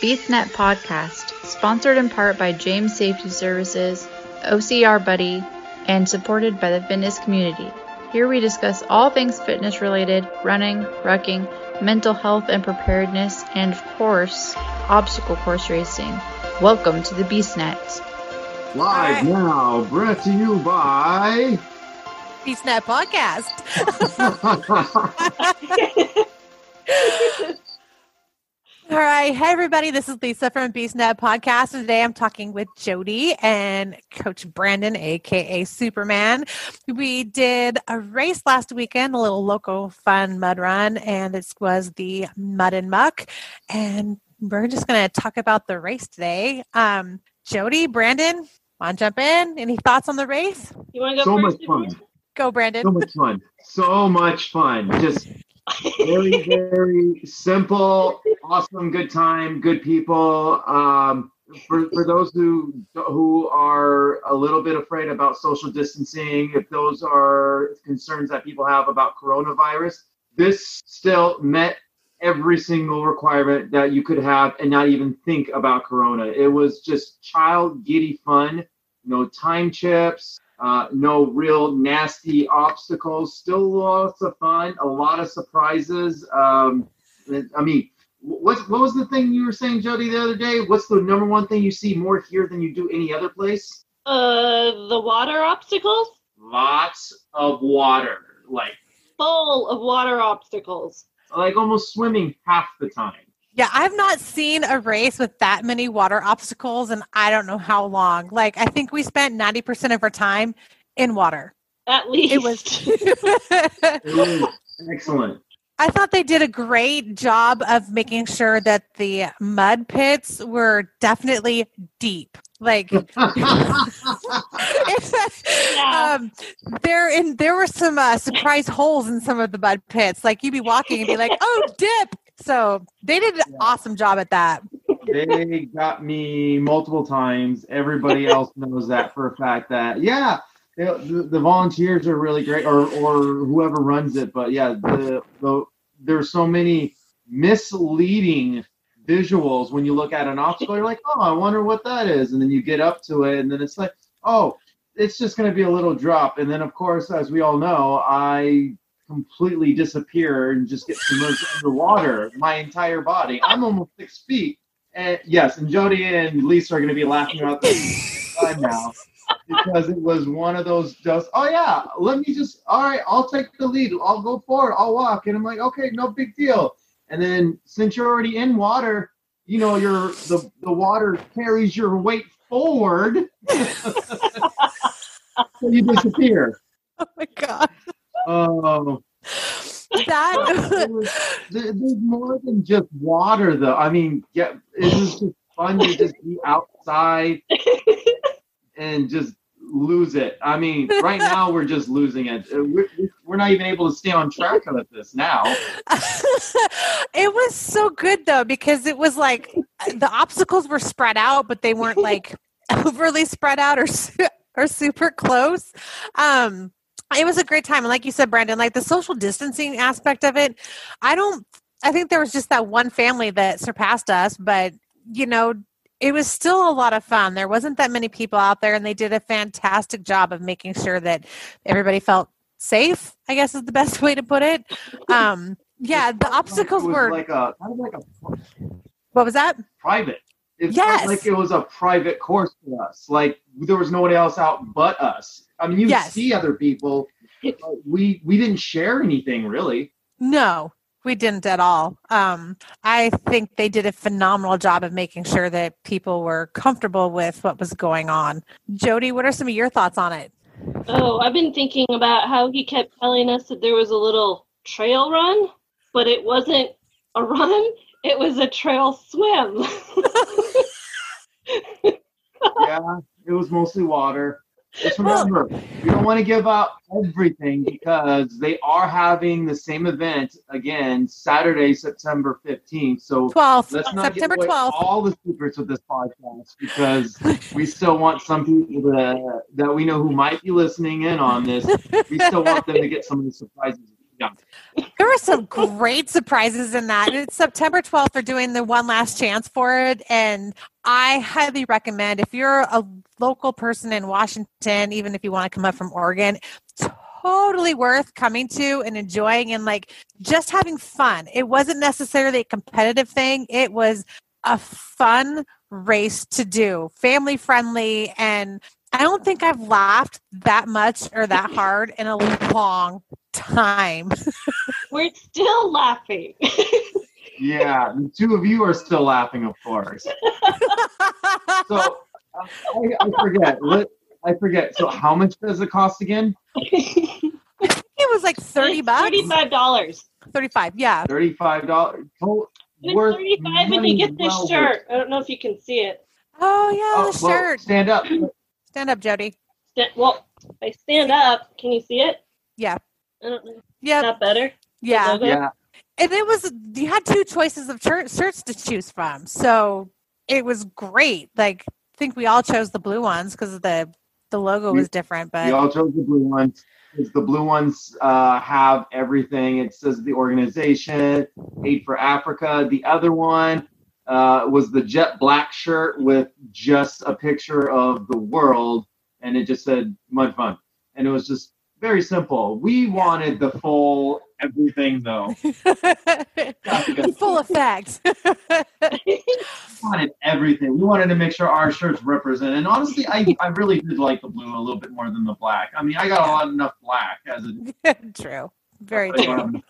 BeastNet Podcast, sponsored in part by James Safety Services, OCR Buddy, and supported by the fitness community. Here we discuss all things fitness related, running, rucking, mental health and preparedness, and of course, obstacle course racing. Welcome to the BeastNet. Live now, brought to you by. BeastNet Podcast. All right. Hey, everybody. This is Lisa from BeastNet Podcast. And today I'm talking with Jody and Coach Brandon, AKA Superman. We did a race last weekend, a little local fun mud run, and this was the Mud and Muck. And we're just going to talk about the race today. Um, Jody, Brandon, want to jump in? Any thoughts on the race? You want to go so first? much fun. Go, Brandon. So much fun. So much fun. Just very, very simple, awesome, good time, good people. Um, for, for those who who are a little bit afraid about social distancing, if those are concerns that people have about coronavirus, this still met every single requirement that you could have and not even think about corona. It was just child giddy fun, no time chips, uh, no real nasty obstacles, still lots of fun, a lot of surprises. Um, I mean, what what was the thing you were saying, Jody, the other day? What's the number one thing you see more here than you do any other place? Uh, the water obstacles? Lots of water, like Full of water obstacles. like almost swimming half the time. Yeah, I've not seen a race with that many water obstacles and I don't know how long. Like I think we spent 90% of our time in water. At least. It was excellent. I thought they did a great job of making sure that the mud pits were definitely deep. Like Yeah. um, there in there were some uh, surprise holes in some of the mud pits. Like you'd be walking and be like, "Oh, dip!" So they did an Yeah. awesome job at that. they got me multiple times. Everybody else knows that for a fact. That yeah, the, the volunteers are really great, or or whoever runs it. But yeah, the the there's so many misleading visuals when you look at an obstacle. You're like, oh, I wonder what that is, and then you get up to it, and then it's like, oh, it's just going to be a little drop, and then of course, as we all know, I completely disappear and just get submerged underwater, my entire body. I'm almost six feet. And yes, and Jody and Lisa are going to be laughing about this time now because it was one of those just, oh yeah, let me just, all right, I'll take the lead. I'll go forward. I'll walk. And I'm like, okay, no big deal. And then since you're already in water, you know, your the, the water carries your weight forward. so you disappear. Oh my god, Oh, that was- there's more than just water, though. I mean, yeah, it was just fun to just be outside and just lose it. I mean, right now we're just losing it. Uh, We're, we're not even able to stay on track with this now. it was so good though because it was like the obstacles were spread out, but they weren't like overly spread out or or super close. Um, it was a great time, and like you said, Brandon, like the social distancing aspect of it, I don't. I think there was just that one family that surpassed us, but you know. It was still a lot of fun. There wasn't that many people out there, and they did a fantastic job of making sure that everybody felt safe. I guess is the best way to put it. Um, yeah, the obstacles were. like a kind of like a What was that? private. It felt Yes. like it was a private course for us. Like there was nobody else out but us. I mean, you Yes. see other people. we we didn't share anything really. No, we didn't at all. Um, I think they did a phenomenal job of making sure that people were comfortable with what was going on. Jody, what are some of your thoughts on it? Oh, I've been thinking about how he kept telling us that there was a little trail run, but it wasn't a run, it was a trail swim. yeah, it was mostly water. Just remember, you don't want to give out everything because they are having the same event again Saturday, September 15th. So 12th, let's not September give away 12th. all the secrets of this podcast because we still want some people that, that we know who might be listening in on this. We still want them to get some of the surprises There were some great surprises in that. It's September 12th. They're doing the one last chance for it. And I highly recommend if you're a local person in Washington, even if you want to come up from Oregon, totally worth coming to and enjoying and like just having fun. It wasn't necessarily a competitive thing, it was a fun race to do, family friendly. And I don't think I've laughed that much or that hard in a long time. We're still laughing. Yeah, the two of you are still laughing, of course. So I, I forget. Let, I forget. So how much does it cost again? it was like 30 bucks. Thirty-five dollars. 35, yeah. Thirty-five dollars. It's thirty-five, and you get the shirt. I don't know if you can see it. Oh, yeah, Oh, the well, shirt. stand up. Stand up, Jody. Sta- Well, if I stand up, can you see it? Yeah. I don't know. Yep. Not better. Yeah. Yeah. and it was you had two choices of shir- shirts to choose from so it was great like i think we all chose the blue ones because the the logo We- was different We but all chose the blue ones. 'cause the blue ones uh, have everything. It says the organization, Aid for Africa. The other one uh, was the jet black shirt with just a picture of the world, and it just said Mud Fun. And it was just very simple. We wanted the full everything, though. full effect We wanted everything. We wanted to make sure our shirts represent. And honestly, I, I really did like the blue a little bit more than the black. I mean, I got a lot enough black as a true very true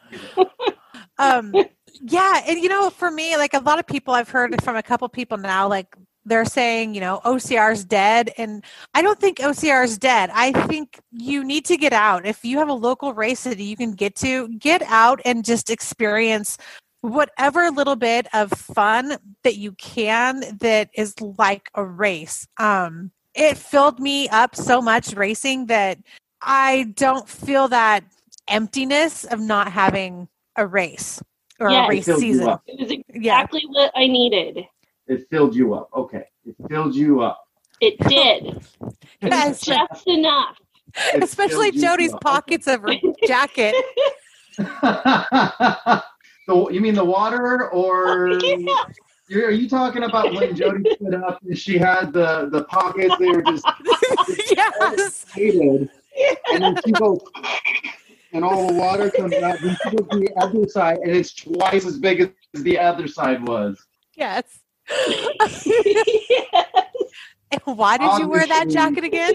um yeah and you know for me like a lot of people i've heard from a couple people now like they're saying you know ocr's dead and i don't think ocr is dead i think you need to get out if you have a local race that you can get to get out and just experience whatever little bit of fun that you can that is like a race um it filled me up so much racing that i don't feel that emptiness of not having a race or Yes. a race season. It was Yeah. exactly what I needed. It filled you up. Okay. It filled you up. It did. It Yes. was just enough. It Especially Jody's up. pockets of her jacket. so you mean the water, or Yeah. you're, are you talking about when Jody stood up and she had the the pockets? They were just yes. hated, and then she goes, and all the water comes out. And she goes to the other side, and it's twice as big as the other side was. Yes. Yes. And why did you wear that jacket again?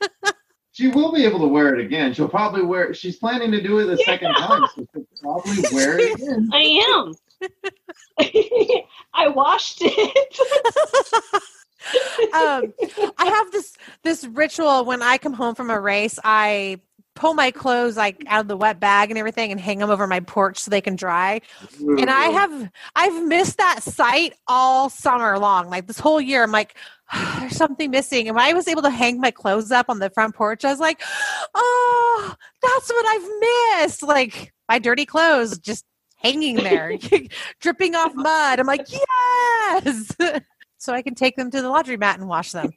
She will be able to wear it again. She'll probably wear. She's planning to do it the second time, so she'll probably wear it again. I am. I washed it. um, I have this this ritual when I come home from a race. I pull my clothes like out of the wet bag and everything and hang them over my porch so they can dry. And I have I've missed that sight all summer long. Like this whole year, I'm like, there's something missing. And when I was able to hang my clothes up on the front porch, I was like, oh, that's what I've missed. Like my dirty clothes just hanging there, dripping off mud. I'm like, yes. so I can take them to the laundry mat and wash them.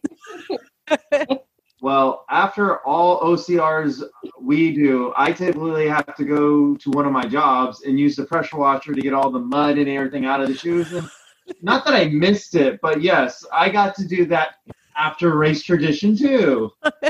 Well, after all OCRs we do, I typically have to go to one of my jobs and use the pressure washer to get all the mud and everything out of the shoes. And not that I missed it, but yes, I got to do that after race tradition too.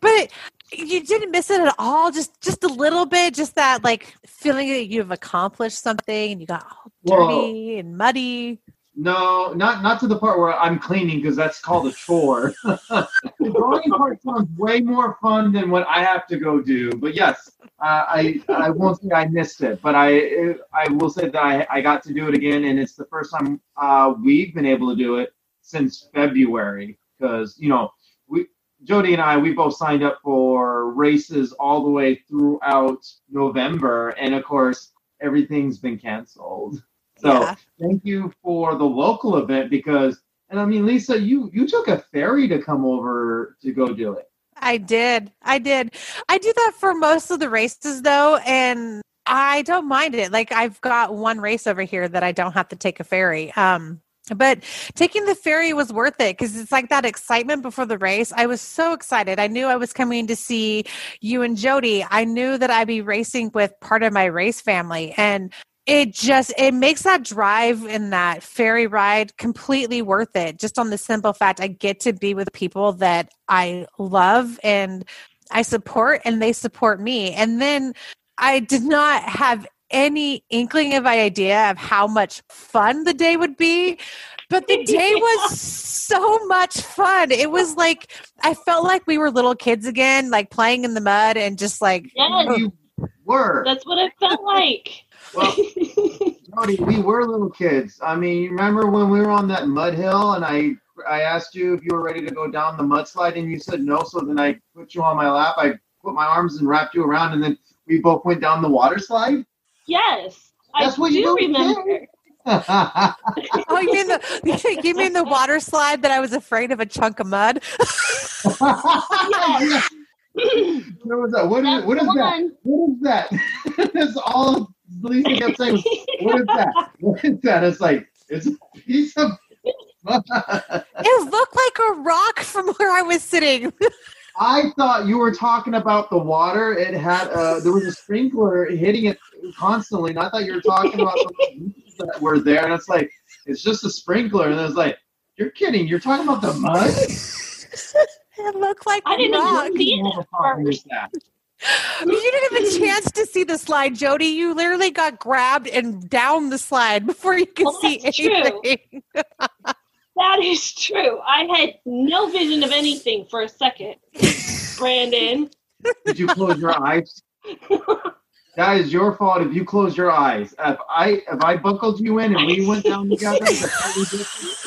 But you didn't miss it at all. Just just a little bit. Just that like feeling that you've accomplished something and you got all Well- dirty and muddy. No, not not to the part where I'm cleaning because that's called a chore. the drawing part sounds way more fun than what I have to go do. But yes, uh, I I won't say I missed it, but I I will say that I, I got to do it again, and it's the first time uh, we've been able to do it since February because you know we Jody and I we both signed up for races all the way throughout November, and of course everything's been canceled. So Yeah. thank you for the local event because and I mean Lisa, you you took a ferry to come over to go do it. I did. I did. I do that for most of the races though, and I don't mind it. Like I've got one race over here that I don't have to take a ferry. Um but taking the ferry was worth it because it's like that excitement before the race. I was so excited. I knew I was coming to see you and Jody. I knew that I'd be racing with part of my race family. And it just it makes that drive and that ferry ride completely worth it just on the simple fact i get to be with people that i love and i support and they support me and then i did not have any inkling of idea of how much fun the day would be but the day was so much fun it was like i felt like we were little kids again like playing in the mud and just like Yes, You were. that's what it felt like. Well, Jody, we were little kids. I mean, you remember when we were on that mud hill and I I asked you if you were ready to go down the mudslide and you said no. So then I put you on my lap. I put my arms and wrapped you around, and then we both went down the water slide. yes, That's I what do you remember. Oh, you mean the you mean the water slide that I was afraid of a chunk of mud? What was that? What is, what is that? What is that? That's all Lisa kept saying. What is that? What is that? It's like it's a piece of. It looked like a rock from where I was sitting. I thought you were talking about the water. It had uh, there was a sprinkler hitting it constantly, and I thought you were talking about the leaves that were there. And it's like it's just a sprinkler, and it's like you're kidding. You're talking about the mud. It looked like I didn't a even rock. see it What at problem is first. That? You didn't have a chance to see the slide, Jody. You literally got grabbed and down the slide before you could Well, see that's true. anything. That is true. I had no vision of anything for a second. Brandon. Did you close your eyes? That is your fault if you close your eyes. If I if I buckled you in and we went down together,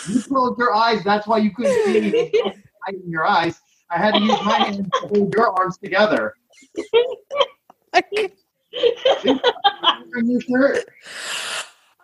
you closed your eyes. That's why you couldn't see me in your eyes. I had to use my hands to hold your arms together. In your shirt.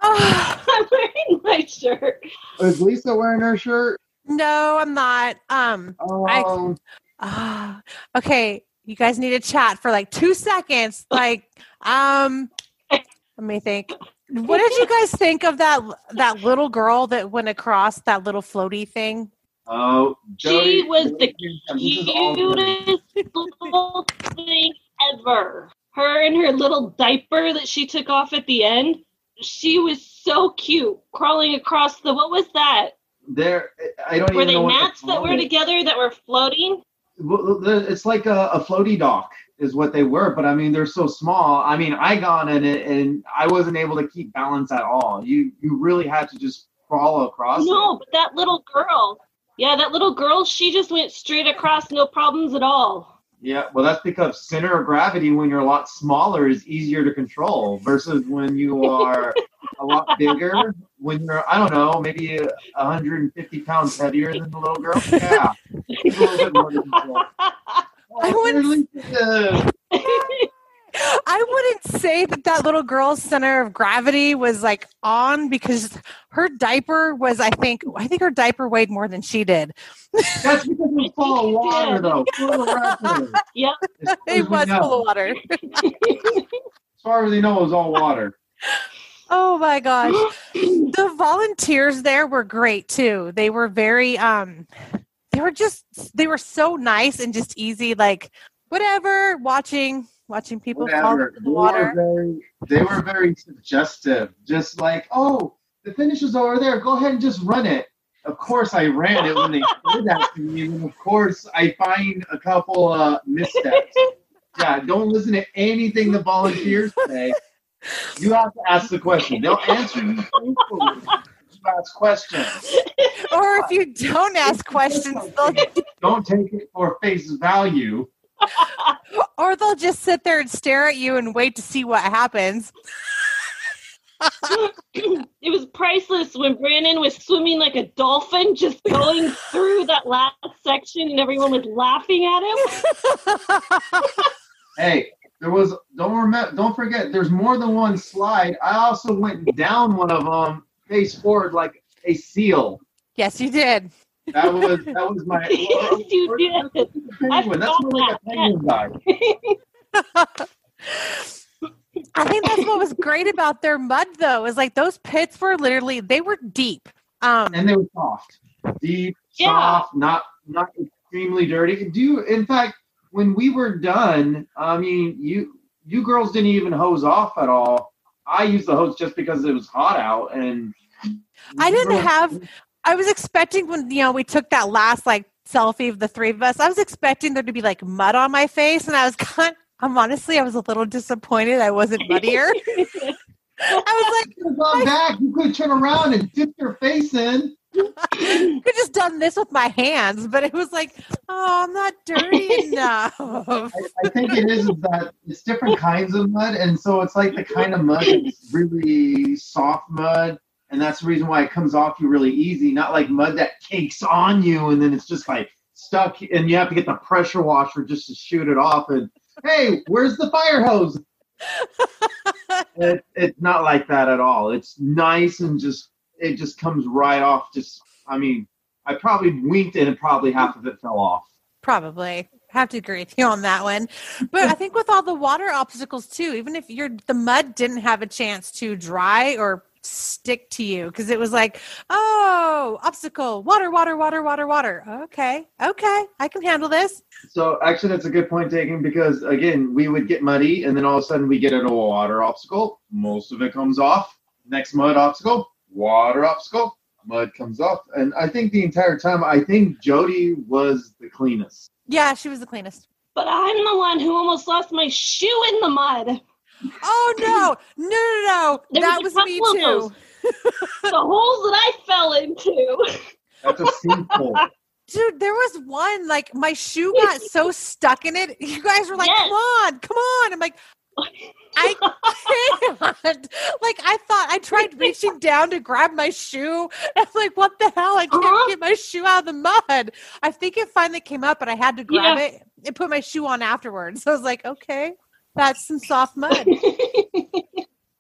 Oh, I'm wearing my shirt. Is Lisa wearing her shirt? no, I'm not. Um. Oh, ah, okay, you guys need to chat for like two seconds. Like, um, let me think. What did you guys think of that that little girl that went across that little floaty thing? Oh, She was the this is all Jody. cutest little thing ever. Her and her little diaper that she took off at the end. She was so cute, crawling across the. What was that? There, I don't Were even they know what to mats that were together that were floating? It's like a, a floaty dock is what they were, but I mean they're so small. I mean I got in it and I wasn't able to keep balance at all. You you really had to just crawl across. it. No, but that little girl. Yeah, that little girl. She just went straight across, no problems at all. Yeah, well that's because center of gravity when you're a lot smaller is easier to control versus when you are a lot bigger. When you're I don't know maybe 150 pounds heavier than the little girl. Yeah, it's a little bit more to. I wouldn't- Uh, I wouldn't say that that little girl's center of gravity was like on because her diaper was. I think. I think her diaper weighed more than she did. That's because it was full of water, though. Full of water. Yep. As far It was know. full of water. As far as we know, it was all water. Oh my gosh. the volunteers there were great too. They were very um they were just they were so nice and just easy like whatever watching watching people fall Whatever. into They the were, water. very, they were very suggestive. Just like, oh, the finish is over there. Go ahead and just run it. Of course, I ran it when they did that to me, and of course, I find a couple uh, missteps. Yeah, don't listen to anything the volunteers say. You have to ask the question. They'll answer you truthfully. You ask questions. Or if you don't ask questions, they'll Don't take it for face value. Or they'll just sit there and stare at you and wait to see what happens. it was priceless when Brandon was swimming like a dolphin, just going through that last section, and everyone was laughing at him. Hey, there was don't remember don't forget there's more than one slide. I also went down one of them face forward like a seal. yes, you did. That was that was my Yes, you did. penguin. That's more like a penguin dive. I think that's what was great about their mud though, is like those pits were literally they were deep. Um, and they were soft, deep, Yeah. soft, not not extremely dirty. Do you, in fact, when we were done, I mean, you you girls didn't even hose off at all. I used the hose just because it was hot out, and I didn't have- I was expecting when you know we took that last like selfie of the three of us. I was expecting there to be like mud on my face, and I was kind. I'm honestly, I was a little disappointed I wasn't muddier. I was like, You could have gone back. You could turn around and dip your face in. like, could just done this with my hands, but it was like, oh, I'm not dirty enough. I, I think it is, is that it's different kinds of mud, and so it's like the kind of mud that's really soft mud, and that's the reason why it comes off you really easy. Not like mud that cakes on you, and then it's just like stuck, and you have to get the pressure washer just to shoot it off. And hey, where's the fire hose? It, it's not like that at all. It's nice and just it just comes right off. Just I mean, I probably winked and probably half of it fell off. Probably have to agree with you on that one. But I think with all the water obstacles too, even if you're the mud didn't have a chance to dry or stick to you because it was like, oh, obstacle, water, water, water, water, water. Okay, okay, I can handle this. So actually, that's a good point taken because again, we would get muddy, and then all of a sudden we get into a water obstacle. Most of it comes off. Next mud obstacle, water obstacle, mud comes off, and I think the entire time, I think Jody was the cleanest. Yeah, she was the cleanest. But I'm the one who almost lost my shoe in the mud. Oh no, no, no, no! There that was was me too. The holes that I fell into. That's a sinkhole. Dude, there was one like my shoe got so stuck in it. You guys were like, Yes. "Come on, come on!" I'm like, I can't. Like I thought, I tried reaching down to grab my shoe. I'm like, "What the hell? I can't Uh-huh. get my shoe out of the mud." I think it finally came up, but I had to grab Yeah. it and put my shoe on afterwards. So I was like, "Okay, that's some soft mud."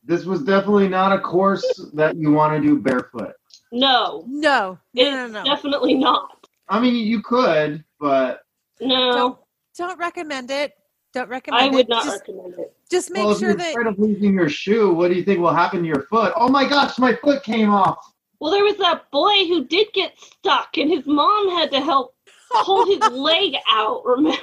This was definitely not a course that you want to do barefoot. no, No, no, it's no, no, no. definitely not. I mean, you could, but No, Don't don't recommend it. Don't recommend I it. I would not Just, recommend it. just make well, if sure you're that afraid of losing your shoe, what do you think will happen to your foot? Oh my gosh, my foot came off. Well, there was that boy who did get stuck, and his mom had to help hold his leg out. Remember?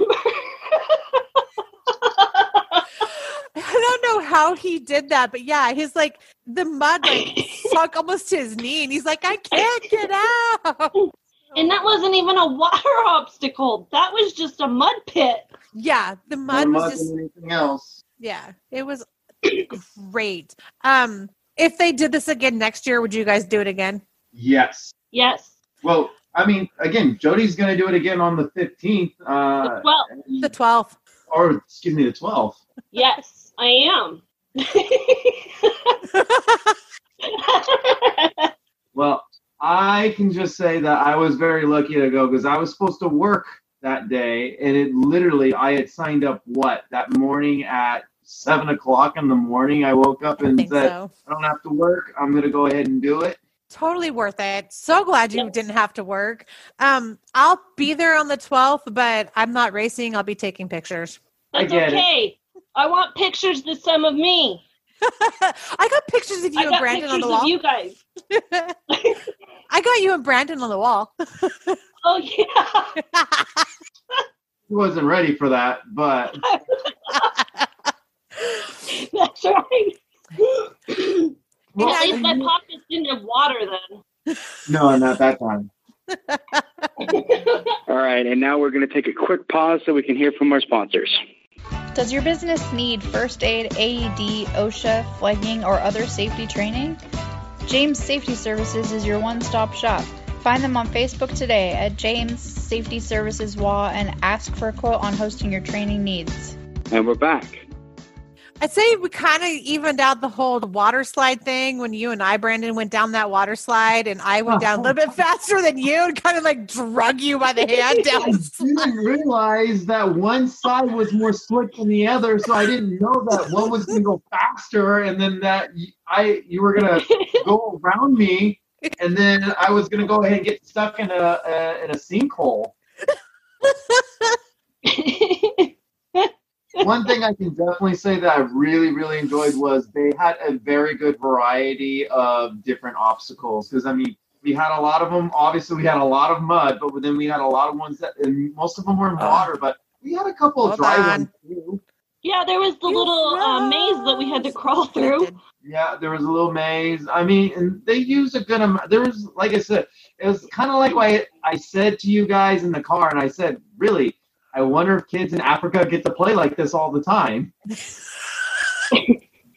I don't know how he did that, but yeah, his like the mud like sunk almost to his knee, and he's like, I can't get out. and that wasn't even a water obstacle. That was just a mud pit. Yeah, the mud More was mud just than anything else. yeah, it was great. Um, if they did this again next year, would you guys do it again? Yes. Yes. Well, I mean, again, Jody's going to do it again on the 15th. Uh, Well, The twelfth. or, excuse me, the 12th. yes, I am. Well, I can just say that I was very lucky to go because I was supposed to work that day, and it literally, I had signed up what that morning at seven o'clock in the morning. I woke up and think said, so. I don't have to work. I'm going to go ahead and do it. Totally worth it. So glad you Yes. didn't have to work. Um, I'll be there on the twelfth, but I'm not racing. I'll be taking pictures. I That's okay. it. Okay. I want pictures this time of me. I got pictures of you I and Brandon on pictures the of wall. you guys. I got you and Brandon on the wall. Oh yeah. He wasn't ready for that, but That's right. well, At least my pockets didn't have water then. no, not that time. All right, and now we're going to take a quick pause so we can hear from our sponsors. Does your business need first aid, AED, OSHA, flagging, or other safety training? James Safety Services is your one stop shop. Find them on Facebook today at James Safety Services WA and ask for a quote on hosting your training needs. And we're back. I'd say we kind of evened out the whole water slide thing when you and I, Brandon, went down that water slide, and I went down a little oh. bit faster than you and kind of like drug you by the hand down. I didn't realize that one side was more slick than the other, so I didn't know that one was going to go faster, and then that I you were going to go around me, and then I was going to go ahead and get stuck in a, a in a sinkhole. One thing I can definitely say that I really really enjoyed was they had a very good variety of different obstacles. Because I mean, We had a lot of them. Obviously, we had a lot of mud, but then we had a lot of ones that, and most of them were in water. But we had a couple of dry on. ones too. Yeah, there was the You little uh, maze that we had to crawl through. Yeah, there was a little maze. I mean, and they used a good amount. There was, like I said, it was kind of like what I, I said to you guys in the car, and I said, really, I wonder if kids in Africa get to play like this all the time.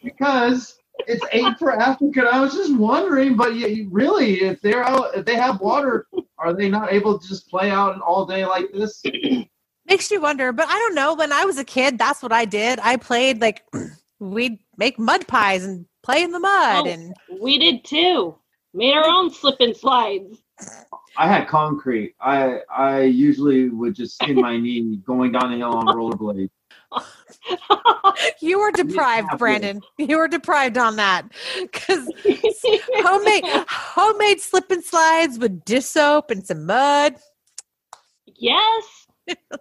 because it's Aid for Africa. and I was just wondering, but you- really, if they're out, if they have water, are they not able to just play out all day like this? Makes you wonder, but I don't know. When I was a kid, that's what I did. I played like we'd make mud pies and play in the mud Oh. and We did too. Made our own slip and slides. I had concrete. I I usually would just skin my knee going down the hill on rollerblades. you were deprived, Brandon. You were deprived on that because homemade homemade slip and slides with dish soap and some mud. yes.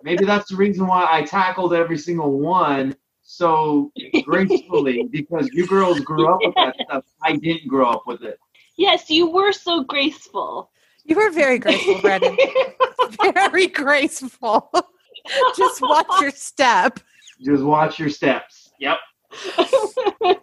Maybe that's the reason why I tackled every single one so gracefully because you girls grew up with that stuff. I didn't grow up with it. Yes, you were so graceful. You were very graceful, Brandon. very graceful. Just watch your step. Just watch your steps. Yep.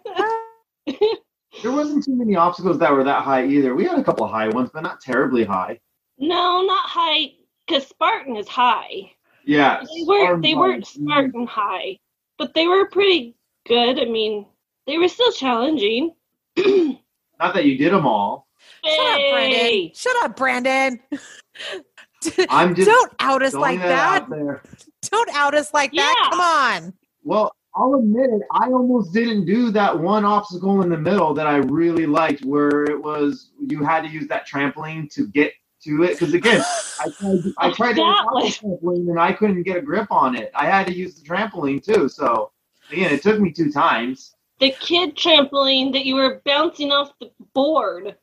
There wasn't too many obstacles that were that high either. We had a couple of high ones, but not terribly high. no, not high, because Spartan is high. Yeah. They weren't. They weren't Bike. Mm. Spartan high, but they were pretty good. I mean, they were still challenging. Not that you did them all. Shut up, Brandon. Shut up, Brandon. I'm just Don't out us like that. out there. Don't out us like that. Come on. Well, I'll admit it. I almost didn't do that one obstacle in the middle that I really liked, where it was you had to use that trampoline to get to it. Because again, I tried, I tried to That use was- the trampoline and I couldn't get a grip on it. I had to use the trampoline too. So again, it took me two times. The kid trampoline that you were bouncing off the board.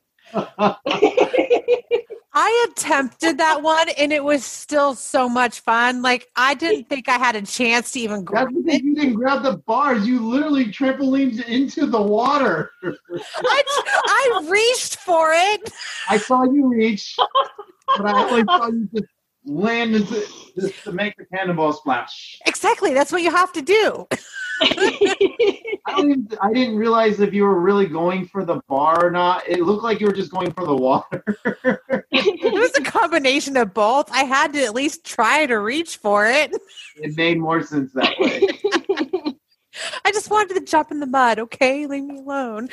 I attempted that one and it was still so much fun. Like I didn't think I had a chance to even grab it. you didn't grab the bars. You literally trampolined into the water. I, I reached for it. I saw you reach, but I only saw you just land into just to make the cannonball splash. Exactly. That's what you have to do. I, don't I didn't realize if you were really going for the bar or not. It looked like you were just going for the water. It was a combination of both. I had to at least try to reach for it. it made more sense that way. I just wanted to jump in the mud. Okay, leave me alone.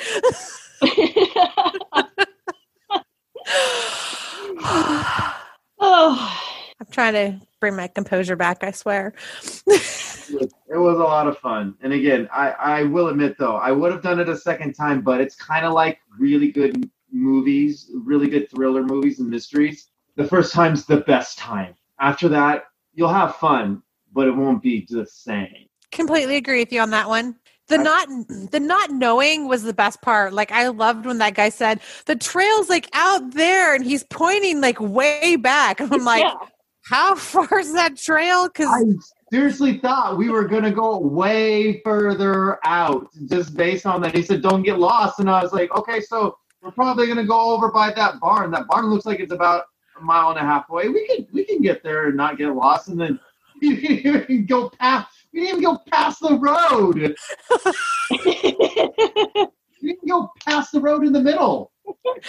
oh. I'm trying to bring my composure back. I swear. it was a lot of fun. And again, I, I will admit though, I would have done it a second time, but it's kind of like really good movies, really good thriller movies and mysteries. The first time's the best time. After that, you'll have fun, but it won't be the same. completely agree with you on that one. The I- not the not knowing was the best part. Like I loved when that guy said the trail's like out there and he's pointing like way back. I'm like, yeah. How far is that trail? Because I seriously thought we were gonna go way further out just based on that. He said, "Don't get lost," and I was like, "Okay, so we're probably gonna go over by that barn. That barn looks like it's about a mile and a half away. We can we can get there and not get lost." And then we didn't even go past. We didn't even go past the road. We didn't go past the road in the middle.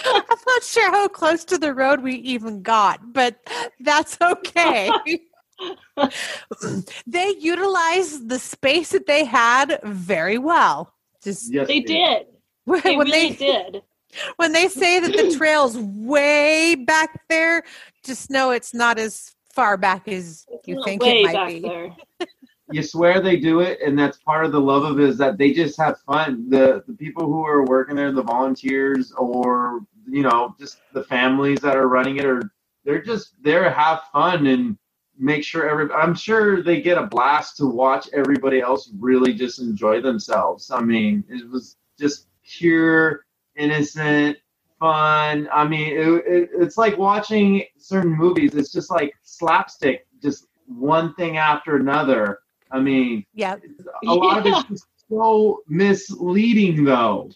I'm not sure how close to the road we even got, but that's okay. they utilized the space that they had very well. Just Yes, they did. when They really they did. when they say that the trail's way back there, just know it's not as far back as you think way it might back be. you swear they do it and that's part of the love of it is that they just have fun. The the people who are working there the volunteers or you know just the families that are running it or they're just there have fun and make sure every i'm sure they get a blast to watch everybody else really just enjoy themselves. I mean it was just pure innocent fun. I mean it, it, it's like watching certain movies. It's just like slapstick just one thing after another I mean, Yeah. a lot of Yeah. it's just so misleading, though.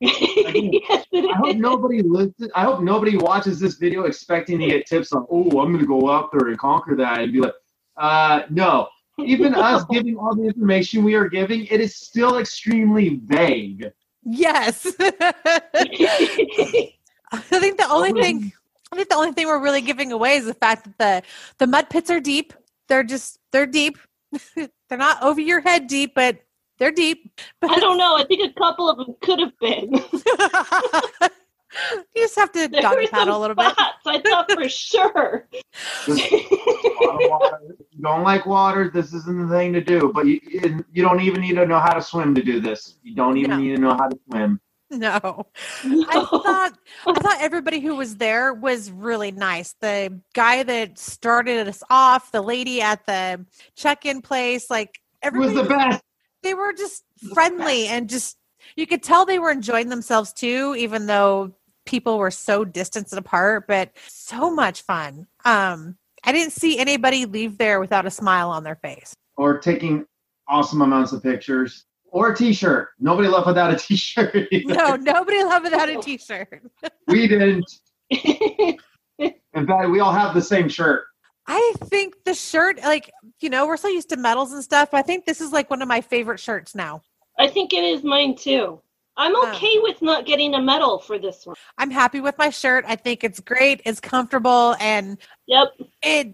yes, I hope is. nobody listens. I hope nobody watches this video expecting to get tips on. Oh, I'm going to go out there and conquer that, and be like, uh, no. Even us giving all the information we are giving, it is still extremely vague. Yes. I think the only thing I think the only thing we're really giving away is the fact that the the mud pits are deep. They're just they're deep. they're not over your head deep, but they're deep. I don't know. I think a couple of them could have been. you just have to There doggy paddle a little bit. I thought for sure. Just a lot of water. If you don't like water, this isn't the thing to do. But you, you don't even need to know how to swim to do this. You don't even No. need to know how to swim. No. I thought I thought everybody who was there was really nice. The guy that started us off, the lady at the check-in place, like It was the best. they were just friendly and just you could tell they were enjoying themselves too even though people were so distanced apart but so much fun um i didn't see anybody leave there without a smile on their face Or taking awesome amounts of pictures. Or a t-shirt. Nobody left without a t-shirt. either. no nobody left without a t-shirt We didn't. In fact, we all have the same shirt. i think the shirt like you know we're so used to medals and stuff i think this is like one of my favorite shirts now I think it is mine too. I'm Oh. okay with not getting a medal for this one. i'm happy with my shirt i think it's great it's comfortable and Yep. it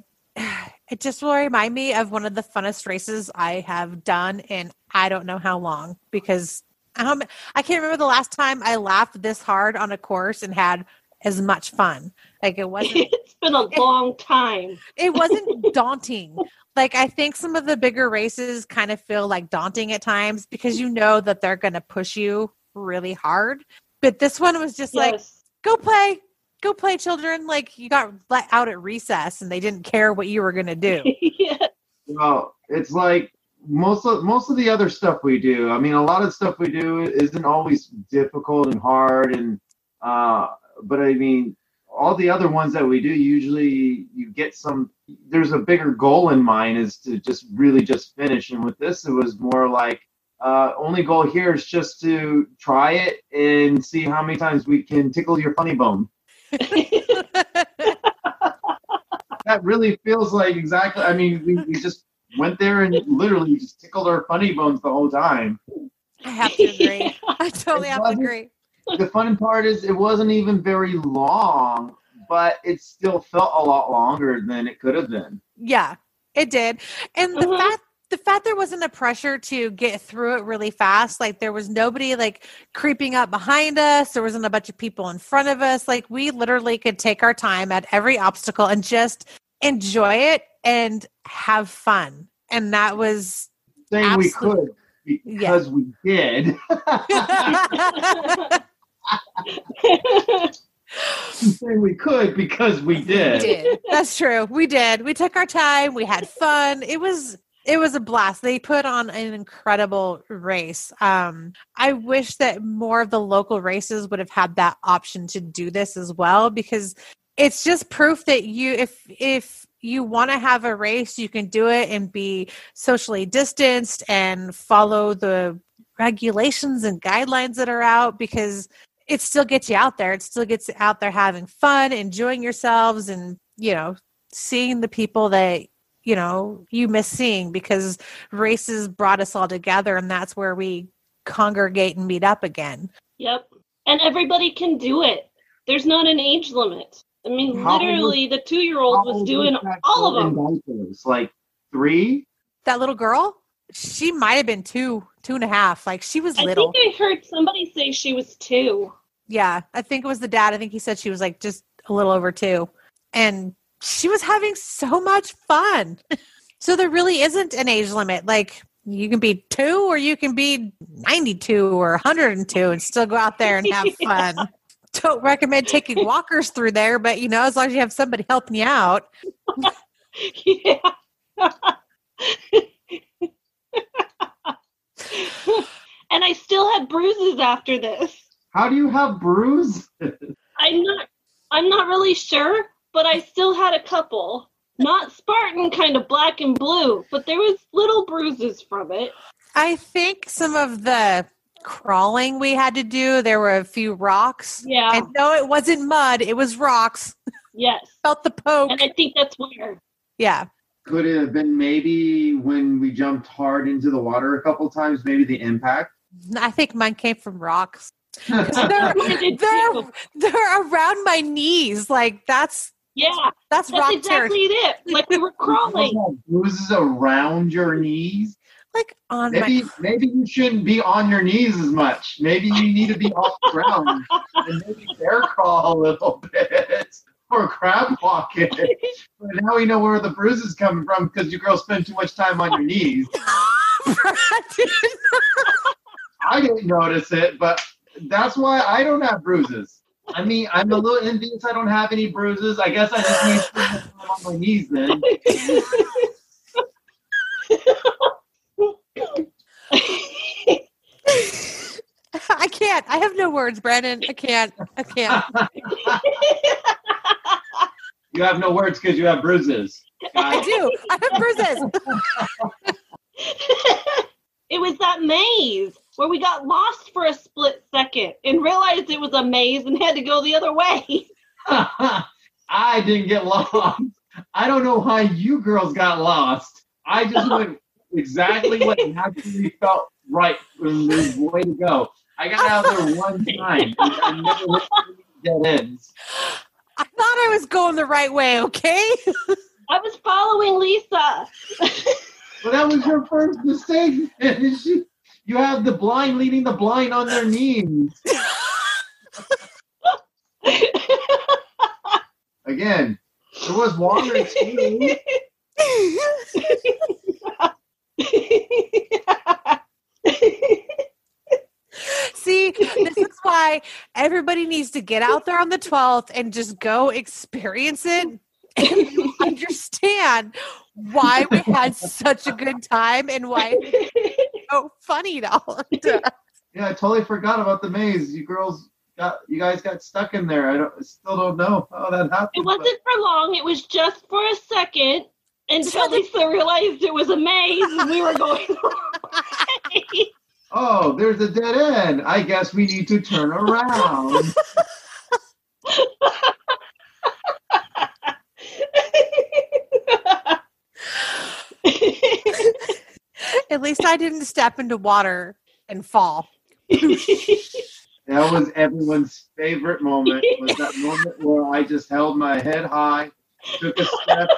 it just will remind me of one of the funnest races I have done in I don't know how long because um, I can't remember the last time I laughed this hard on a course and had as much fun. Like it wasn't it's been a long time. it wasn't daunting. Like I think some of the bigger races kind of feel like daunting at times because you know that they're going to push you really hard. But this one was just like go play go play children like you got let out at recess and they didn't care what you were going to do yeah. Well, it's like most of most of the other stuff we do. I mean, a lot of stuff we do isn't always difficult and hard, and uh, but I mean, all the other ones that we do usually you get some. There's a bigger goal in mind is to just really just finish, and with this, it was more like. Uh, only goal here is just to try it and see how many times we can tickle your funny bone. That really feels like exactly. I mean, we, we just went there and literally just tickled our funny bones the whole time. I have to agree. I totally It have to agree. The fun part is it wasn't even very long, but it still felt a lot longer than it could have been. Yeah, it did. And the Mhm. fact the fact there wasn't a pressure to get through it really fast, like there was nobody like creeping up behind us, there wasn't a bunch of people in front of us. Like we literally could take our time at every obstacle and just enjoy it and have fun. And that was Saying Absolute- we could because we did. Saying we could because we We did. did. That's true. We did. We took our time. We had fun. It was it was a blast. They put on an incredible race. Um, I wish that more of the local races would have had that option to do this as well because it's just proof that you if if you want to have a race, you can do it and be socially distanced and follow the regulations and guidelines that are out because it still gets you out there. It still gets you out there having fun, enjoying yourselves, and you know, seeing the people that you know you miss seeing because races brought us all together, and that's where we congregate and meet up again. Yep. And everybody can do it. There's not an age limit. I mean, How old literally, the two year old was doing that all of girl them. in diapers? Like three? That little girl, she might have been two, two and a half. Like she was I little. I think I heard somebody say she was two. Yeah, I think it was the dad. I think he said she was like just a little over two. And she was having so much fun. so there really isn't an age limit. Like you can be two or you can be 92 or 102 and still go out there and have Yeah. fun. Don't recommend taking walkers through there, but you know, as long as you have somebody helping you out. yeah. and I still had bruises after this. How do you have bruises? I'm not I'm not really sure, but I still had a couple. Not Spartan kind of black and blue, but there was little bruises from it. I think some of the crawling we had to do. There were a few rocks. Yeah. And no, it wasn't mud, it was rocks. yes. Felt the poke. And I think that's where. yeah. Could it have been maybe when we jumped hard into the water a couple times, maybe the impact? I think mine came from rocks. They're, they're, they're around my knees. Like that's Yeah, that's, that's rock exactly territory. it. Like we were crawling. bruises around your knees. Like on my Maybe maybe you shouldn't be on your knees as much. Maybe you need to be off the ground and maybe bear crawl a little bit or crab walk it. But now we know where the bruises coming from because you girls spend too much time on your knees. I didn't notice it, but that's why I don't have bruises. I mean, I'm a little envious I don't have any bruises. I guess I just need to put more on my knees then. I can't. I have no words, Brandon. I can't. I can't. you have no words because you have bruises. I do. I have bruises. it was that maze where we got lost for a split second and realized it was a maze and had to go the other way. I didn't get lost. I don't know how you girls got lost. I just went exactly what naturally felt right and the way to go. I got out there one time. and I never hit dead ends. I thought I was going the right way, okay? I was following Lisa. Well, that was your first mistake. She- you have the blind leading the blind on their knees. Again, there was water too. See, this is why everybody needs to get out there on the 12th and just go experience it and you understand why we had such a good time and why it's so funny to all of us. Yeah, I totally forgot about the maze. You girls got, you guys got stuck in there. I don't, I still don't know how that happened. It wasn't for long. It was just for a second until So the- Lisa realized it was a maze and we were going the wrong way. Oh, there's a dead end. I guess we need to turn around. At least I didn't step into water and fall. That was everyone's favorite moment. Was that moment where I just held my head high, took a step.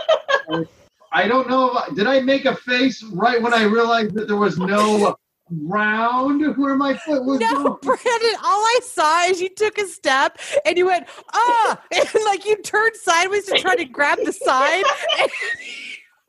I don't know. I, did I make a face right when I realized that there was no ground where my foot was? No, going? Brandon, all I saw is you took a step and you went, ah, and like you turned sideways to try to grab the side. And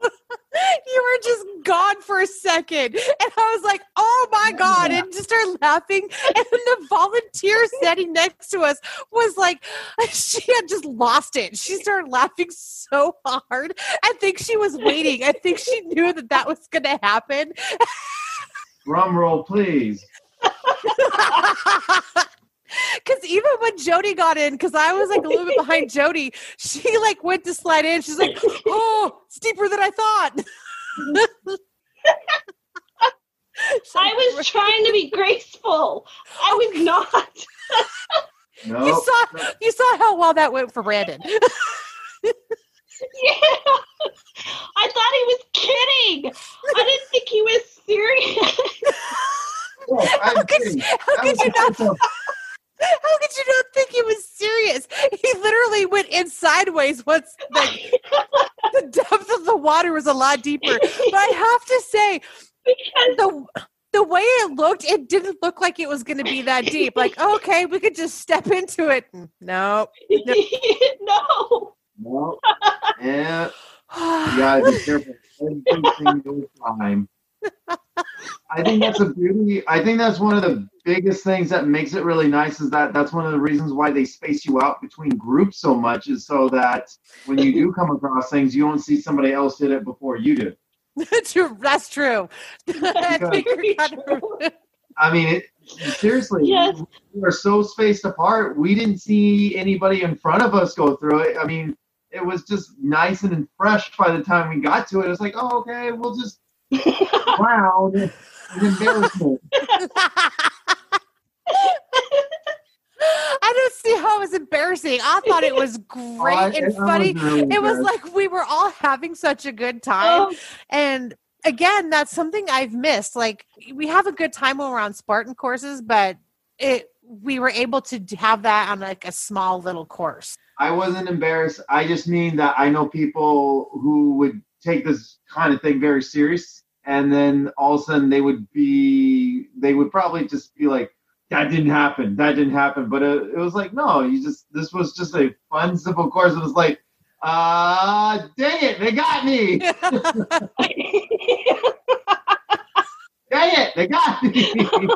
you were just gone for a second. And I was like, oh my God. And just started laughing. And the volunteer standing next to us was like, she had just lost it. She started laughing so hard. I think she was waiting. I think she knew that that was going to happen. Drum roll, please. Because even when Jody got in, because I was like a little bit behind Jody, she like went to slide in. She's like, "Oh, it's deeper than I thought." So- I was trying to be graceful. I was not. No. You saw, you saw how well that went for Brandon. Yeah. I thought he was kidding. I didn't think he was serious. I'm How could, how could was you not? Also- How could you not think he was serious? He literally went in sideways once like, the depth of the water was a lot deeper. But I have to say, because the the way it looked, it didn't look like it was going to be that deep. Like, okay, we could just step into it. No. no. No. Yeah, you gotta be careful every single time. I think that's a beauty. I think that's one of the biggest things that makes it really nice is that that's one of the reasons why they space you out between groups so much is so that when you do come across things, you don't see somebody else did it before you do. True, That's true. I think you're Very kind of- true. I mean, it, seriously, Yes. we are so spaced apart. We didn't see anybody in front of us go through it. I mean, it was just nice and fresh by the time we got to it. It's like, oh, okay, we'll just round. An embarrassment. I don't see how it was embarrassing. I thought it was great I- and I funny. was really it was like we were all having such a good time. Oh, And again, that's something I've missed. Like we have a good time when we're on Spartan courses, but it we were able to have that on like a small little course. I wasn't embarrassed. I just mean that I know people who would take this kind of thing very serious, and then all of a sudden they would be, they would probably just be like, "That didn't happen. That didn't happen." But it, it was like, no, you just this was just a fun, simple course. It was like, uh, dang it, they got me. Dang it, they got me.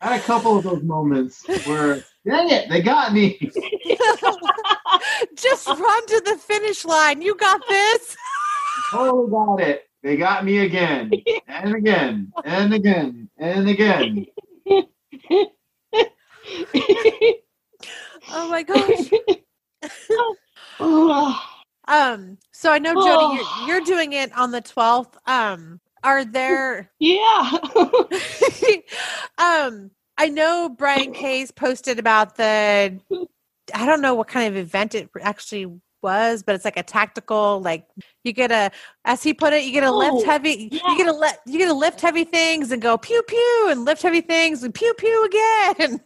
I had a couple of those moments where, dang it, they got me. Just run to the finish line. You got this. Totally got it. They got me again and again and again and again. Oh my gosh. Um, so I know Jody, you're, you're doing it on the 12th. Um, are there yeah. um I know Brian Case posted about the I don't know what kind of event it actually was, but it's like a tactical like you get a as he put it, you get to lift Oh, heavy yeah. you get a let you get to lift heavy things and go pew pew and lift heavy things and pew pew again.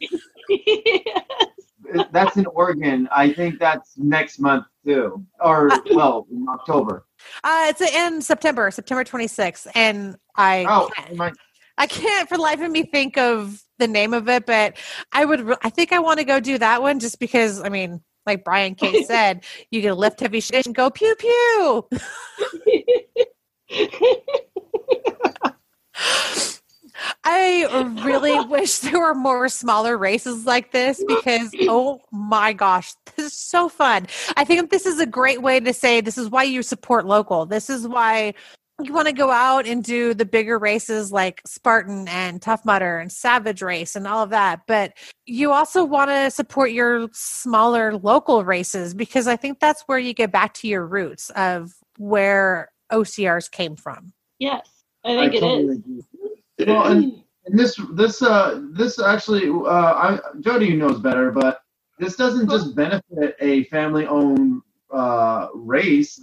That's in Oregon. I think that's next month too, or well, in October. Uh it's in September, September 26th and I Oh, can't- my, I can't for the life of me think of the name of it, but I would. re- I think I want to go do that one just because. I mean, like Brian K said, you can lift heavy shit and go pew pew. I really wish there were more smaller races like this because oh my gosh, this is so fun. I think this is a great way to say this is why you support local. This is why you want to go out and do the bigger races like Spartan and Tough Mudder and Savage Race and all of that. But you also want to support your smaller local races because I think that's where you get back to your roots of where OCRs came from. yes, I think it totally is. agree. Well, and, and this this uh this actually uh I Jody knows better, but this doesn't just benefit a family owned uh race.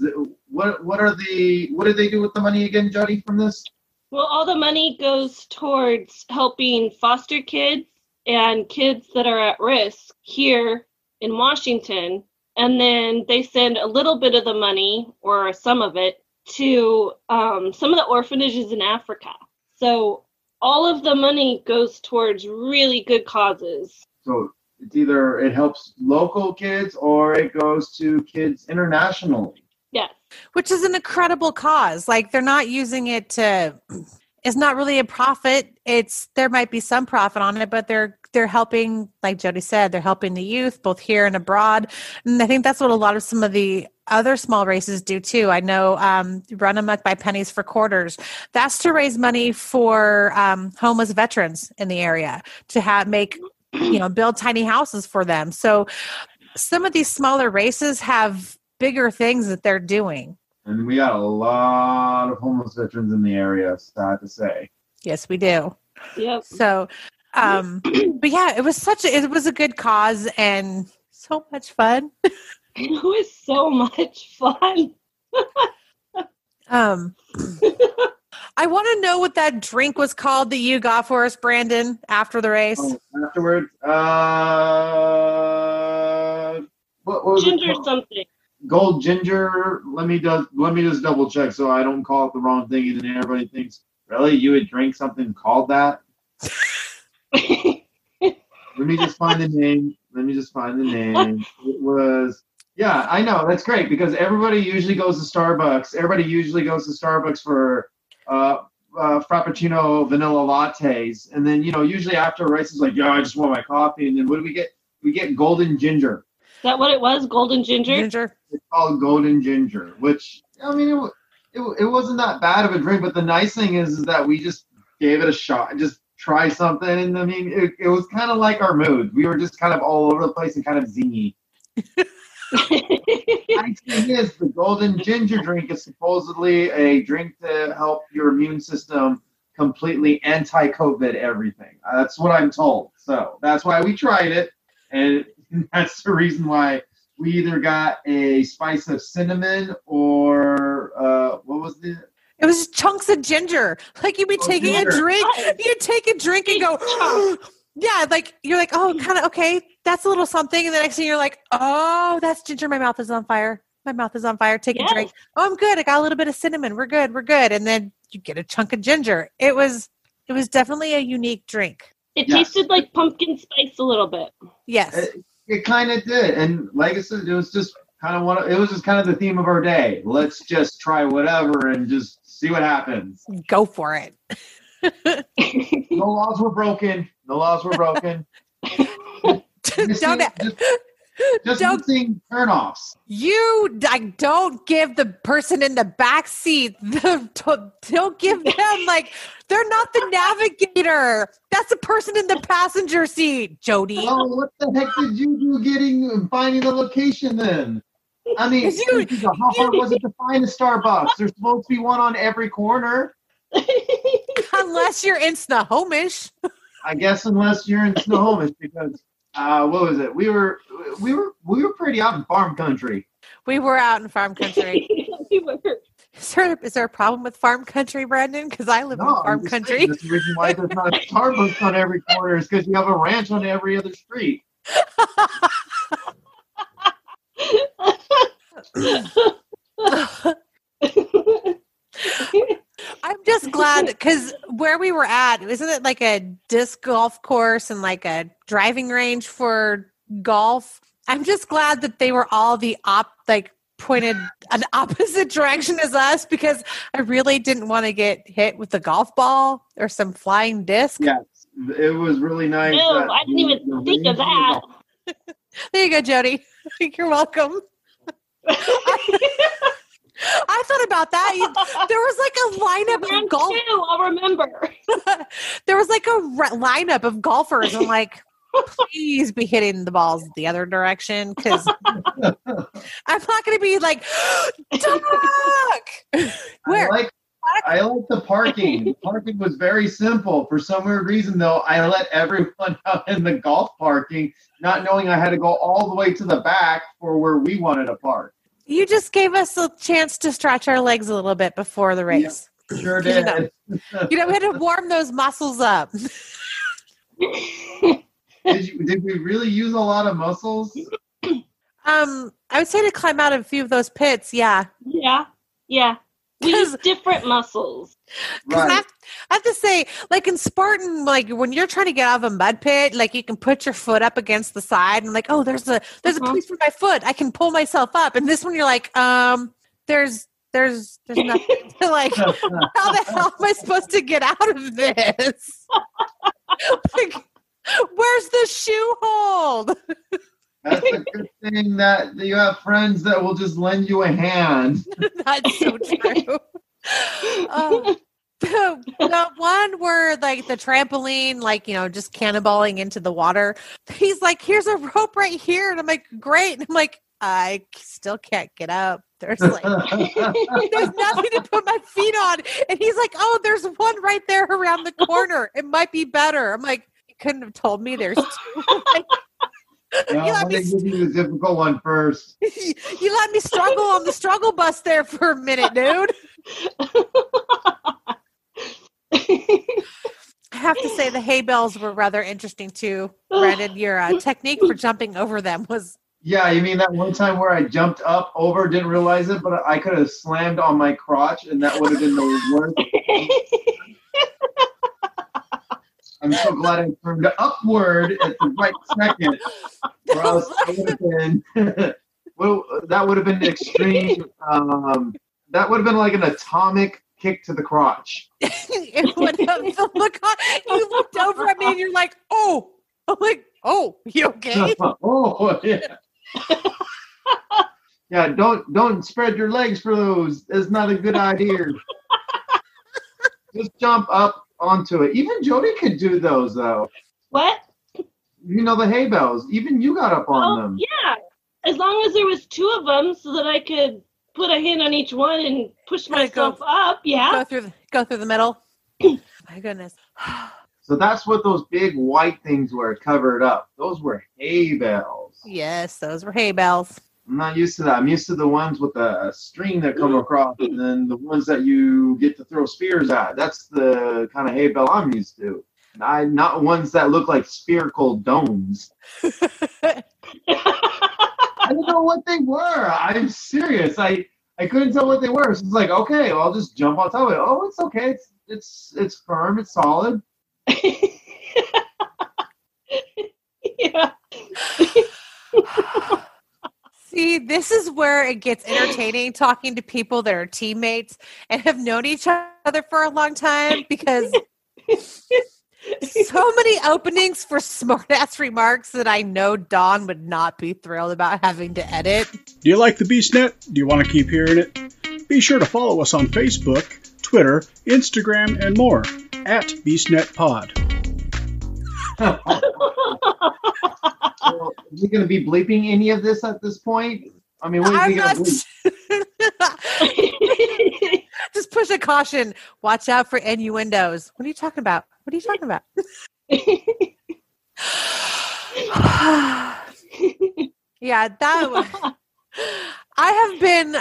What what are the what do they do with the money again, Jody, from this? Well, all the money goes towards helping foster kids and kids that are at risk here in Washington. And then they send a little bit of the money or some of it to um, some of the orphanages in Africa. So all of the money goes towards really good causes. So it's either it helps local kids or it goes to kids internationally. Yes. which is an incredible cause. Like they're not using it to it's not really a profit. It's there might be some profit on it, but they're they're helping, like Jody said, they're helping the youth both here and abroad. And I think that's what a lot of some of the other small races do too. I know um, Run Amok by Pennies for Quarters. That's to raise money for um, homeless veterans in the area to have make you know build tiny houses for them. So some of these smaller races have bigger things that they're doing. And we got a lot of homeless veterans in the area, sad to say. Yes, we do. Yep. So, um, but yeah, it was such a it was a good cause and so much fun. It was so much fun. Um, I want to know what that drink was called that you got for us, Brandon, after the race. Oh, afterwards, uh, what, what was Ginger it? called? something. Gold ginger. Let me just let me just double check so I don't call it the wrong thing, and then everybody thinks, really, you would drink something called that? Let me just find the name. Let me just find the name. It was yeah, I know that's great because everybody usually goes to Starbucks. Everybody usually goes to Starbucks for uh, uh, frappuccino vanilla lattes, and then you know usually after a race it's like, yeah, I just want my coffee, and then what do we get? We get golden ginger. Is that what it was? Golden ginger? Ginger. It's called golden ginger, which I mean, it, it, it wasn't that bad of a drink. But the nice thing is, is that we just gave it a shot, just try something, and I mean, it, it was kind of like our mood. We were just kind of all over the place and kind of zingy. nice thing is, the golden ginger drink is supposedly a drink to help your immune system completely anti-COVID everything. That's what I'm told. So that's why we tried it, and that's the reason why we either got a spice of cinnamon or uh, what was the It was chunks of ginger. Like you'd be Oh, taking a drink, Oh. you'd take a drink and go, yeah, like you're like, oh, kind of okay, that's a little something, and the next thing you're like, oh, that's ginger. My mouth is on fire. My mouth is on fire. Take Yes. a drink. Oh, I'm good. I got a little bit of cinnamon. We're good. We're good. And then you get a chunk of ginger. It was, it was definitely a unique drink. It Yeah. tasted like pumpkin spice a little bit. Yes. It, it kind of did, and like I said, it was just kind of one. Of, it was just kind of the theme of our day. Let's just try whatever and just see what happens. Go for it. No laws were broken. No laws were broken. Just, don't just, just don't missing turnoffs. you I don't give the person in the back seat the don't, don't give them like they're not the navigator. That's the person in the passenger seat, Jody. Oh, what the heck did you do getting finding the location then? I mean, you- how hard was it to find a Starbucks? There's supposed to be one on every corner. Unless you're in Snohomish. I guess unless you're in Snohomish, because uh, what was it? We were we were we were pretty out in farm country. We were out in farm country. We were- Is there, is there a problem with farm country, Brandon? Because I live in I'm farm country. saying, That's the reason why there's not a Starbucks on every corner is because you have a ranch on every other street. I'm just glad because where we were at, isn't it like a disc golf course and like a driving range for golf? I'm just glad that they were all the op like pointed an opposite direction as us because I really didn't want to get hit with a golf ball or some flying disc. Yes, it was really nice. no, I didn't even think of that. There you go, Jody. You're welcome. I thought about that. There was like a lineup of golf. two, I'll remember. there was like a re- lineup of golfers. I'm like, please be hitting the balls the other direction because I'm not going to be like, duck. Where? I like I like the parking. parking was very simple. For some weird reason, though, I let everyone out in the golf parking, not knowing I had to go all the way to the back for where we wanted to park. You just gave us a chance to stretch our legs a little bit before the race. Sure You did. know. You know, we had to warm those muscles up. Did you? Did we really use a lot of muscles? Um, I would say to climb out of a few of those pits, yeah. yeah, yeah. We 'Cause- use different muscles. 'Cause I, have, I have to say, like in Spartan, like when you're trying to get out of a mud pit, like you can put your foot up against the side and like, oh, there's a there's Uh-huh. a place for my foot. I can pull myself up. And this one, you're like, um, there's there's there's nothing to like. How the hell am I supposed to get out of this? like, where's the shoe hold? That's a good thing that you have friends that will just lend you a hand. That's so true. The, um, the one where like the trampoline, like you know, just cannonballing into the water. He's like, "Here's a rope right here," and I'm like, "Great!" And I'm like, "I still can't get up." There's like, there's nothing to put my feet on, and he's like, "Oh, there's one right there around the corner. It might be better." I'm like, "You couldn't have told me there's two." Like, No, You let me give you the difficult one first. you let me struggle on the struggle bus there for a minute, dude. I have to say the hay bales were rather interesting too. Brandon, your uh, technique for jumping over them was Yeah, you mean that one time where I jumped up over, didn't realize it, but I could have slammed on my crotch, and that would have been the worst. I'm so glad I turned upward at the right second, or else would have been. well, that would have been extreme. Um, that would have been like an atomic kick to the crotch. it would have the look on, you looked over at me and you're like, oh, I'm like, oh, you okay? oh yeah. yeah, don't don't spread your legs for those. It's not a good idea. Just jump up onto it. Even Jody could do those though. what? You know the hay bales. Even you got up on Oh, them. yeah. As long as there was two of them, so that I could put a hand on each one and push Kinda go- myself up. Yeah. Go through the go through the middle. My goodness. So that's what those big white things were covered up. Those were hay bales. yes, those were hay bells. I'm not used to that. I'm used to the ones with the string that come across, and then the ones that you get to throw spears at. That's the kind of hay bale I'm used to. I not ones that look like spherical domes. I don't know what they were. I'm serious. I I couldn't tell what they were. So it's like, okay, well, I'll just jump on top of it. Oh, it's okay. It's it's it's firm. It's solid. yeah. See, this is where it gets entertaining talking to people that are teammates and have known each other for a long time because so many openings for smartass remarks that I know Don would not be thrilled about having to edit. Do you like the BeastNet? Do you want to keep hearing it? Be sure to follow us on Facebook, Twitter, Instagram, and more at BeastNetPod. Is he going to be bleeping any of this at this point? I mean, what is I'm he going to bleep? Just push a caution. Watch out for innuendos. What are you talking about? What are you talking about? yeah, that. wa- I have been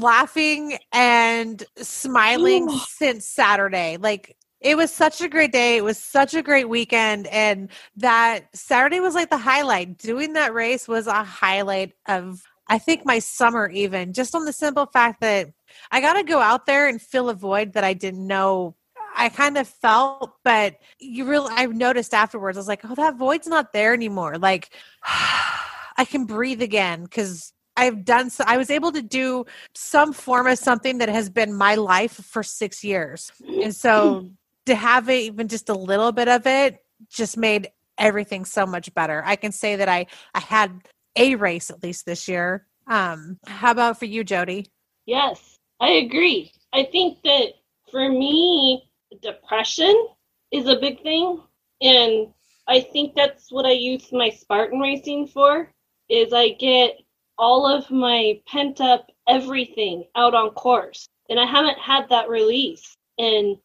laughing and smiling since Saturday. Like it was such a great day. It was such a great weekend, and that Saturday was like the highlight. Doing that race was a highlight of I think my summer even just on the simple fact that I got to go out there and fill a void that I didn't know I kind of felt, but you really, I've noticed afterwards, I was like, oh, that void's not there anymore. Like, I can breathe again because I've done, so, I was able to do some form of something that has been my life for six years. And so to have it, even just a little bit of it, just made everything so much better. I can say that I, I had a race at least this year. Um, how about for you, Jody? Yes, I agree. I think that for me, depression is a big thing. And I think that's what I use my Spartan racing for is I get all of my pent up everything out on course. And I haven't had that release. And I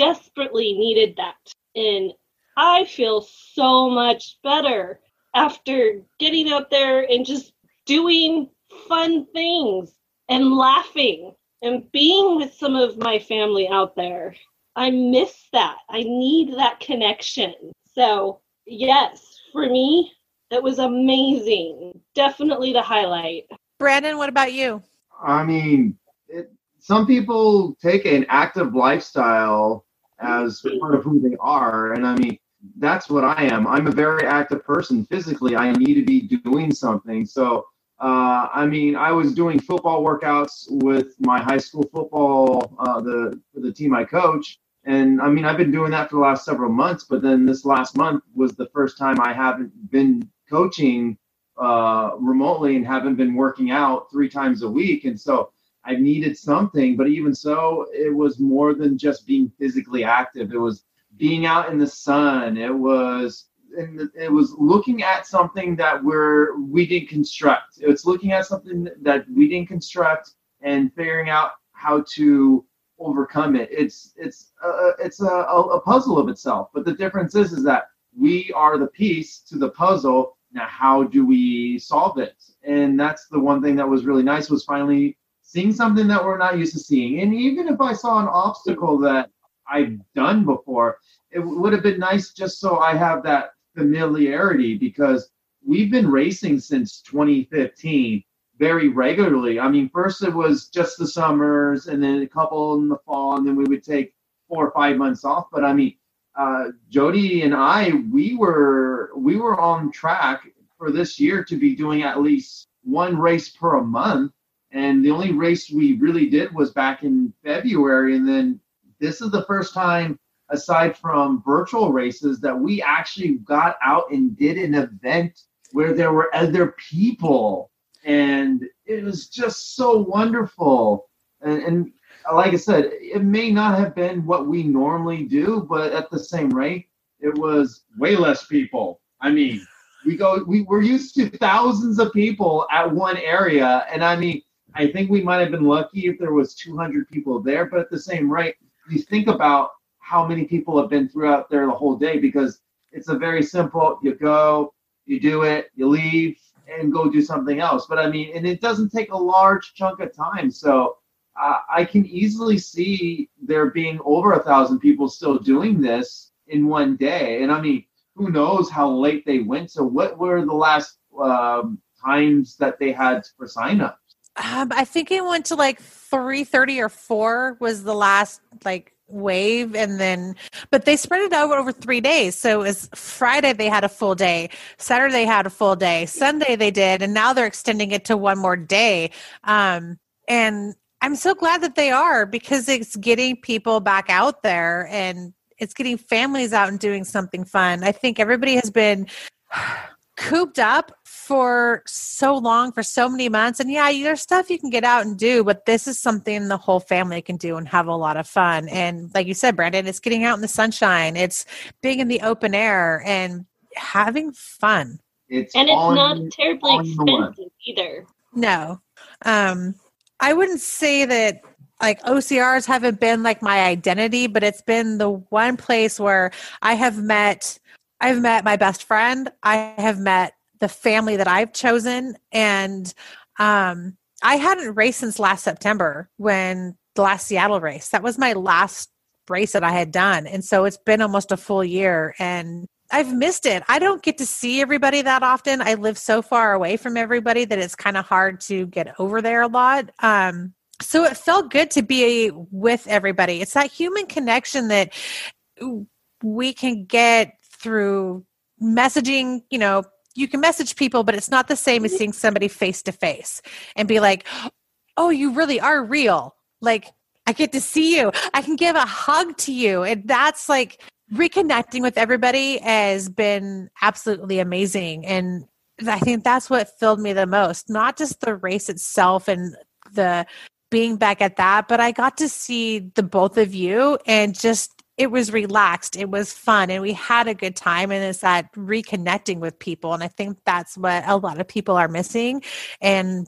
desperately needed that. And I feel so much better after getting out there and just doing fun things and laughing and being with some of my family out there. I miss that. I need that connection. So, yes, for me, it was amazing. Definitely the highlight. Brandon, what about you? I mean, it, some people take an active lifestyle as part of who they are, and I mean, that's what I am. I'm a very active person physically. I need to be doing something. So, uh, I mean, I was doing football workouts with my high school football, uh, the the team I coach, and I mean, I've been doing that for the last several months. But then this last month was the first time I haven't been coaching uh, remotely and haven't been working out three times a week, and so I needed something. But even so, it was more than just being physically active. It was being out in the sun. It was and it was looking at something that we're we didn't construct. It's looking at something that we didn't construct and figuring out how to overcome it. It's it's uh, it's a, a puzzle of itself. But the difference is is that we are the piece to the puzzle. Now, how do we solve it? And that's the one thing that was really nice was finally seeing something that we're not used to seeing. And even if I saw an obstacle that I've done before, it would have been nice just so I have that familiarity because we've been racing since 2015 very regularly. I mean, first it was just the summers and then a couple in the fall, and then we would take four or five months off. But I mean, uh, Jody and I, we were we were on track for this year to be doing at least one race per month. And the only race we really did was back in February, and then this is the first time aside from virtual races that we actually got out and did an event where there were other people. And it was just so wonderful. And, and like i said it may not have been what we normally do but at the same rate it was way less people. I mean we go we're used to thousands of people at one area. And i mean i think we might have been lucky if there was 200 people there but at the same rate you think about how many people have been throughout there the whole day because it's a very simple. You go, you do it, you leave, and go do something else. But I mean, and it doesn't take a large chunk of time. So uh, I can easily see there being over a thousand people still doing this in one day. And I mean, who knows how late they went? So what were the last um, times that they had for signups? Um, I think it went to like three thirty or four was the last like wave and then but they spread it out over three days. So it was friday they had a full day saturday they had a full day sunday they did and now they're extending it to one more day. Um and i'm so glad that they are because it's getting people back out there and it's getting families out and doing something fun. I think everybody has been cooped up for so long for so many months and yeah there's stuff you can get out and do but this is something the whole family can do and have a lot of fun and like you said brandon it's getting out in the sunshine it's being in the open air and having fun It's and it's all not terribly all in the one. expensive either. no um i wouldn't say that like OCRs haven't been like my identity, but it's been the one place where I have met I've met my best friend. I have met the family that I've chosen. And um, I hadn't raced since last September when the last Seattle race. That was my last race that I had done. And so it's been almost a full year and I've missed it. I don't get to see everybody that often. I live so far away from everybody that it's kind of hard to get over there a lot. Um, so it felt good to be with everybody. It's that human connection that we can get through messaging, you know, you can message people, but it's not the same as mm-hmm. seeing somebody face to face and be like, oh, you really are real. Like, I get to see you. I can give a hug to you. And that's like reconnecting with everybody has been absolutely amazing. And I think that's what filled me the most, not just the race itself and the being back at that, but I got to see the both of you and just it was relaxed it was fun and we had a good time and it's that reconnecting with people and i think that's what a lot of people are missing and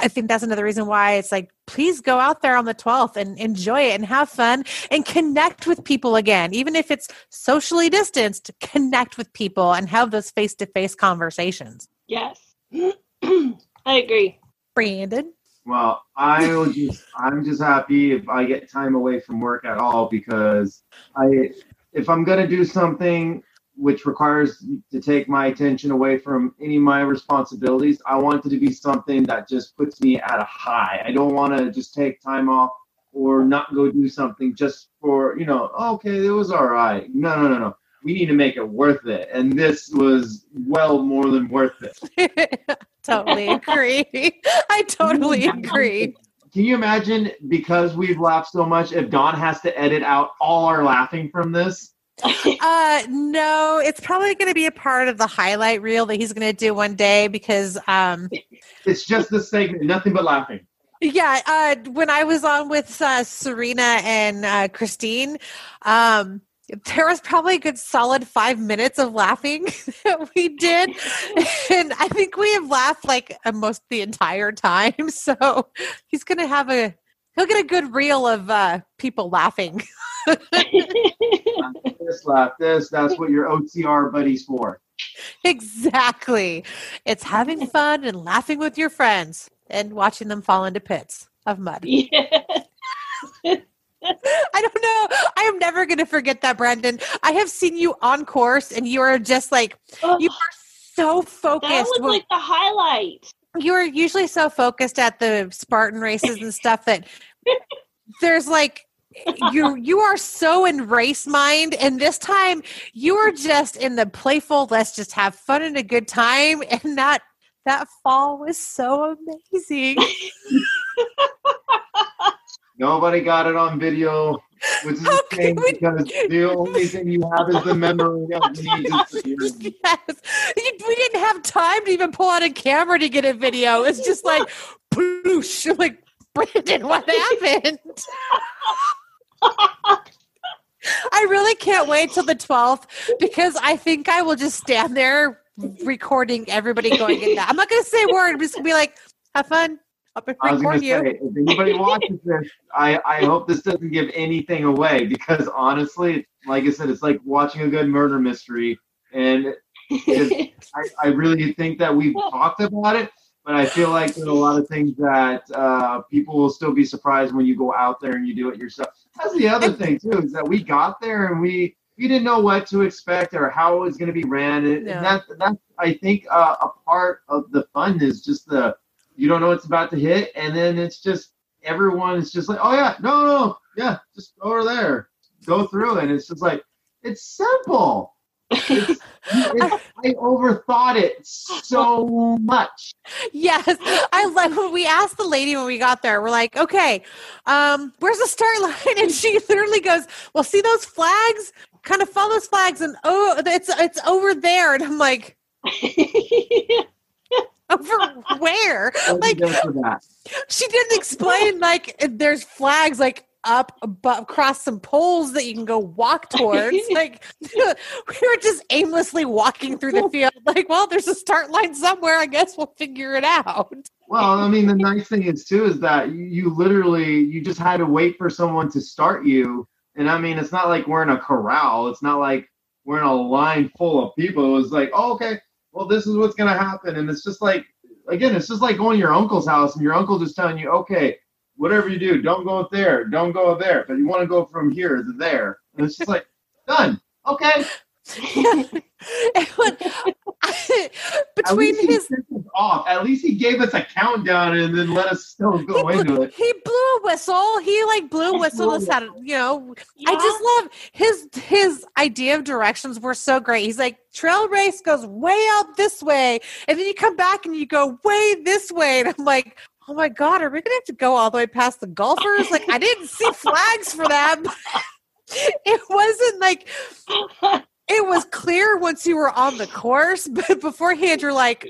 i think that's another reason why it's like please go out there on the 12th and enjoy it and have fun and connect with people again even if it's socially distanced connect with people and have those face-to-face conversations Yes. I agree. brandon Well, I will just I'm just happy if I get time away from work at all because I if I'm gonna do something which requires to take my attention away from any of my responsibilities, I want it to be something that just puts me at a high. I don't want to just take time off or not go do something just for you know okay it was all right. No no no no. We need to make it worth it, and this was well more than worth it. totally agree i totally agree Can you imagine because we've laughed so much if Don has to edit out all our laughing from this? Uh, no, it's probably going to be a part of the highlight reel that he's going to do one day because, um, It's just this segment, nothing but laughing. yeah, uh, when I was on with uh, Serena and uh, Christine, um, there was probably a good solid five minutes of laughing that we did. And I think we have laughed like almost the entire time. So he's going to have a, he'll get a good reel of uh, people laughing. This laugh, this, that's what your OCR buddies for. Exactly. It's having fun and laughing with your friends and watching them fall into pits of mud. yeah. I don't know. I am never going to forget that, Brandon. I have seen you on course and you are just like, Oh, you are so focused. that was like the highlight. you are usually so focused at the Spartan races and stuff that there's like, you you are so in race mind and this time you are just in the playful let's just have fun and a good time and that that fall was so amazing Nobody got it on video, which is How shame we- because the only thing you have is the memory of me yes. We didn't have time to even pull out a camera to get a video. It's just like, ploosh. I'm like, Brandon, what happened? I really can't wait till the 12th because I think I will just stand there recording everybody going in that. I'm not going to say a word. I'm just going to be like, have fun. Up and I was going record to you. say, if anybody watches this, I, I hope this doesn't give anything away because honestly, like I said, it's like watching a good murder mystery. And I, I really think that we've talked about it, but I feel like there's a lot of things that uh, people will still be surprised when you go out there and you do it yourself. That's the other thing too, is that we got there and we we didn't know what to expect or how it was going to be ran. And, No. and that that's I think uh, a part of the fun is just the you don't know what's about to hit, and then it's just everyone is just like, oh yeah, no, no, no, yeah, just over there, go through, and it's just like it's simple. It's, it's, I overthought it so much. Yes, I love when we asked the lady when we got there. We're like, okay, um, where's the start line? And she literally goes, "Well, see those flags? Kind of follow those flags, and oh, it's it's over there." And I'm like, over where? Like did you do for that? she didn't explain. Like there's flags like up above, across some poles that you can go walk towards. like we were just aimlessly walking through the field. Like, well, there's a start line somewhere. I guess we'll figure it out. Well, I mean, the nice thing is too is that you, you literally you just had to wait for someone to start you, and I mean, it's not like we're in a corral. It's not like we're in a line full of people. It was like, oh, okay, well, this is what's gonna happen, and it's just like, again, it's just like going to your uncle's house and your uncle just telling you, okay, whatever you do, don't go there, don't go there, but you want to go from here to there, and it's just like done. Okay. And At between least he his off. At least he gave us a countdown and then let us still he go into blew, it. he blew a whistle. He like blew a whistle. Us how to, you know. I just love his his idea of directions were so great. He's like trail race goes way out this way, and then you come back and you go way this way, and I'm like. Oh my God! Are we gonna have to go all the way past the golfers? Like I didn't see flags for them. it wasn't like it was clear once you were on the course, but beforehand you're like,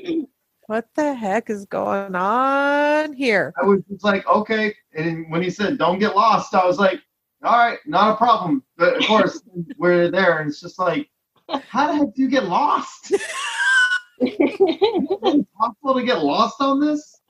"What the heck is going on here?" I was just like, okay. And when he said, don't get lost, I was like, all right, not a problem. But of course, we're there, and it's just like, how the heck do you get lost? Is it possible to get lost on this?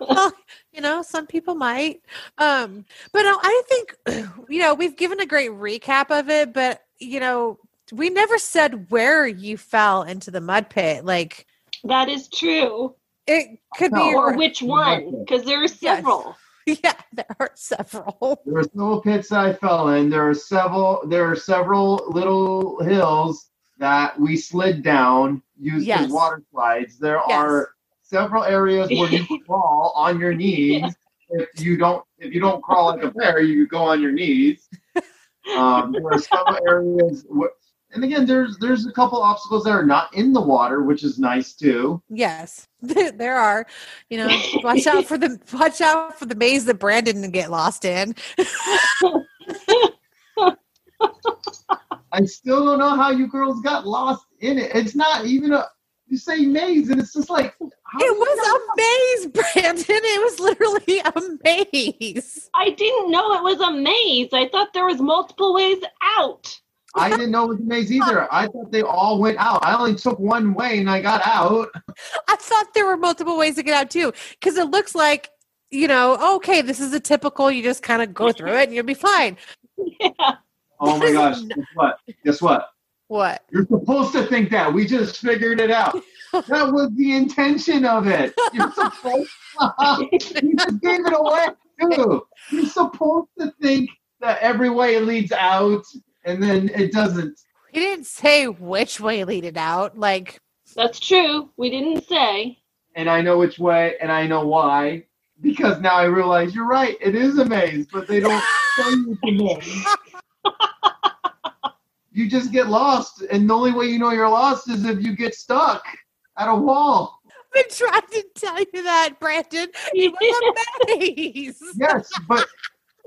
well, you know, some people might. Um, but I think you know we've given a great recap of it, but you know, we never said where you fell into the mud pit. Like that is true. it could be, No. Or which one? Because there are several. yeah, there are several. There are several pits I fell in. There are several. There are several little hills that we slid down used Yes. as water slides. There Yes. are several areas where you crawl on your knees. If you don't, if you don't crawl like a bear, you go on your knees. Um, there are several areas, where, and again, there's there's a couple obstacles that are not in the water, which is nice too. Yes, there are. You know, watch out for the watch out for the maze that Brandon didn't get lost in. I still don't know how you girls got lost in it. It's not even a. You say maze, and it's just like It was a maze, Brandon. It was literally a maze. I didn't know it was a maze. I thought there was multiple ways out. I didn't know it was a maze either. I thought they all went out. I only took one way and I got out. I thought there were multiple ways to get out too, because it looks like you know, okay, this is a typical. You just kind of go through it and you'll be fine. Yeah. Oh my gosh! Guess what? Guess what? What? You're supposed to think that. We just figured it out. That was the intention of it. You're supposed. you just gave it away too. You're supposed to think that every way leads out, and then it doesn't. He didn't say which way lead it out. Like, That's true. We didn't say. And I know which way, and I know why. Because now I realize you're right. It is a maze, but they don't tell you the a maze. You just get lost, and the only way you know you're lost is if you get stuck at a wall. I've been trying to tell you that, Brandon. It was a maze. Yes, but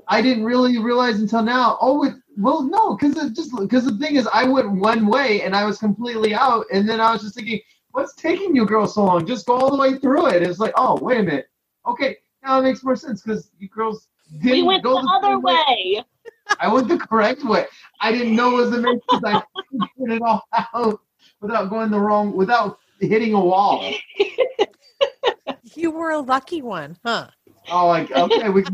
I didn't really realize until now. Oh, it, well, no, because it just because the thing is, I went one way and I was completely out, and then I was just thinking, what's taking you girls so long? Just go all the way through it. It's like, oh, wait a minute. Okay, now it makes more sense because you girls didn't we went go the other same way. I went the correct way. I didn't know it was maze because I figured it all out without going the wrong, without hitting a wall. You You were a lucky one, huh? Oh, like okay, we.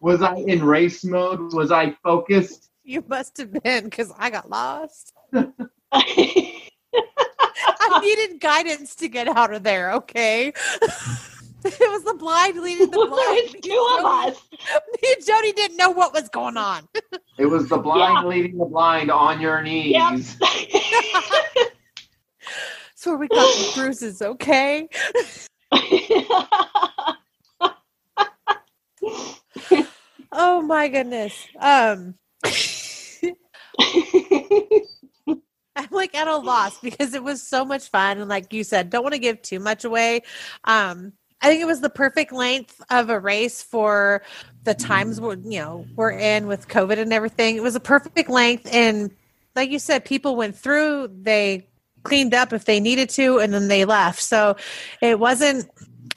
Was I in race mode? Was I focused? You must have been because I got lost. I needed guidance to get out of there, okay? it was the blind leading the blind. There's two and of us. Me and Jody didn't know what was going on. It was the blind Yeah. leading the blind on your knees. Yep. So we got the bruises, okay? Oh my goodness. Um I'm like at a loss because it was so much fun and like you said, don't want to give too much away. Um I think it was the perfect length of a race for the times we're you know we're in with COVID and everything. It was a perfect length and like you said, people went through, they cleaned up if they needed to, and then they left. So it wasn't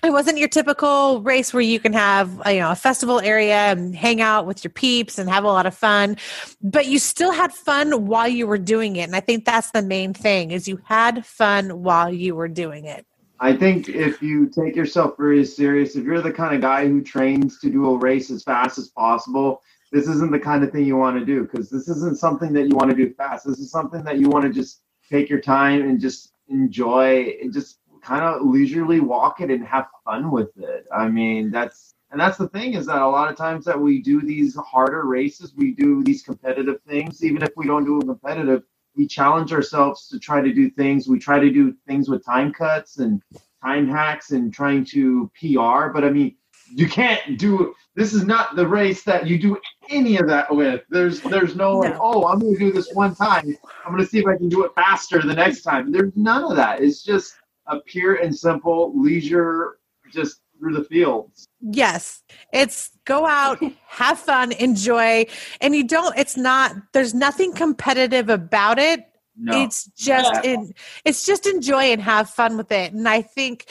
it wasn't your typical race where you can have you know a festival area and hang out with your peeps and have a lot of fun but you still had fun while you were doing it and i think that's the main thing is you had fun while you were doing it I think if you take yourself very serious, if you're the kind of guy who trains to do a race as fast as possible, this isn't the kind of thing you want to do because this isn't something that you want to do fast. This is something that you want to just take your time and just enjoy and just kind of leisurely walk it and have fun with it. I mean, that's and that's the thing is that a lot of times that we do these harder races, we do these competitive things, even if we don't do them competitive, we challenge ourselves to try to do things. We try to do things with time cuts and time hacks and trying to PR. But I mean, you can't do. This is not the race that you do any of that with. There's there's no like, oh, I'm going to do this one time. I'm going to see if I can do it faster the next time. There's none of that. It's just a pure and simple leisure, just through the fields. yes. It's go out have fun enjoy. And you don't it's not there's nothing competitive about it. No, it's just Yeah. in, it's just enjoy and have fun with it. And i think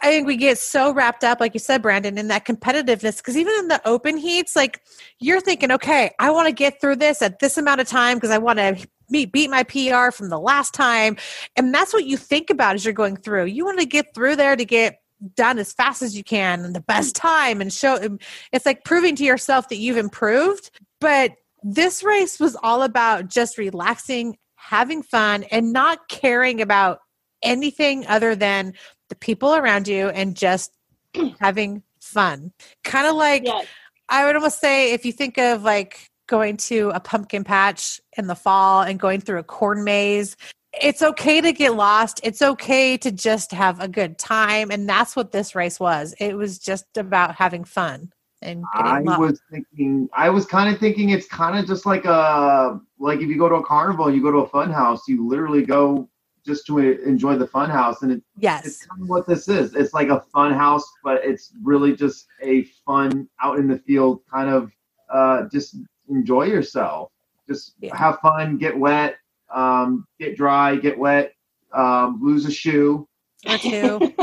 i think we get so wrapped up like you said brandon in that competitiveness because even in the open heats like you're thinking okay i want to get through this at this amount of time because i want to beat, beat my pr from the last time. And that's what you think about as you're going through. You want to get through there to get done as fast as you can and the best time and show it's like proving to yourself that you've improved but this race was all about just relaxing having fun and not caring about anything other than the people around you and just having fun kind of like yes. I would almost say if you think of like going to a pumpkin patch in the fall and going through a corn maze, it's okay to get lost. It's okay to just have a good time. And that's what this race was. It was just about having fun and I lost. was thinking, I was kind of thinking it's kind of just like a, like if you go to a carnival, you go to a fun house, you literally go just to enjoy the fun house. And it, it's yes. kind of what this is. It's like a fun house, but it's really just a fun out in the field kind of, uh, just enjoy yourself. Just Yeah. have fun, get wet, um, get dry, get wet, um, lose a shoe. Or two.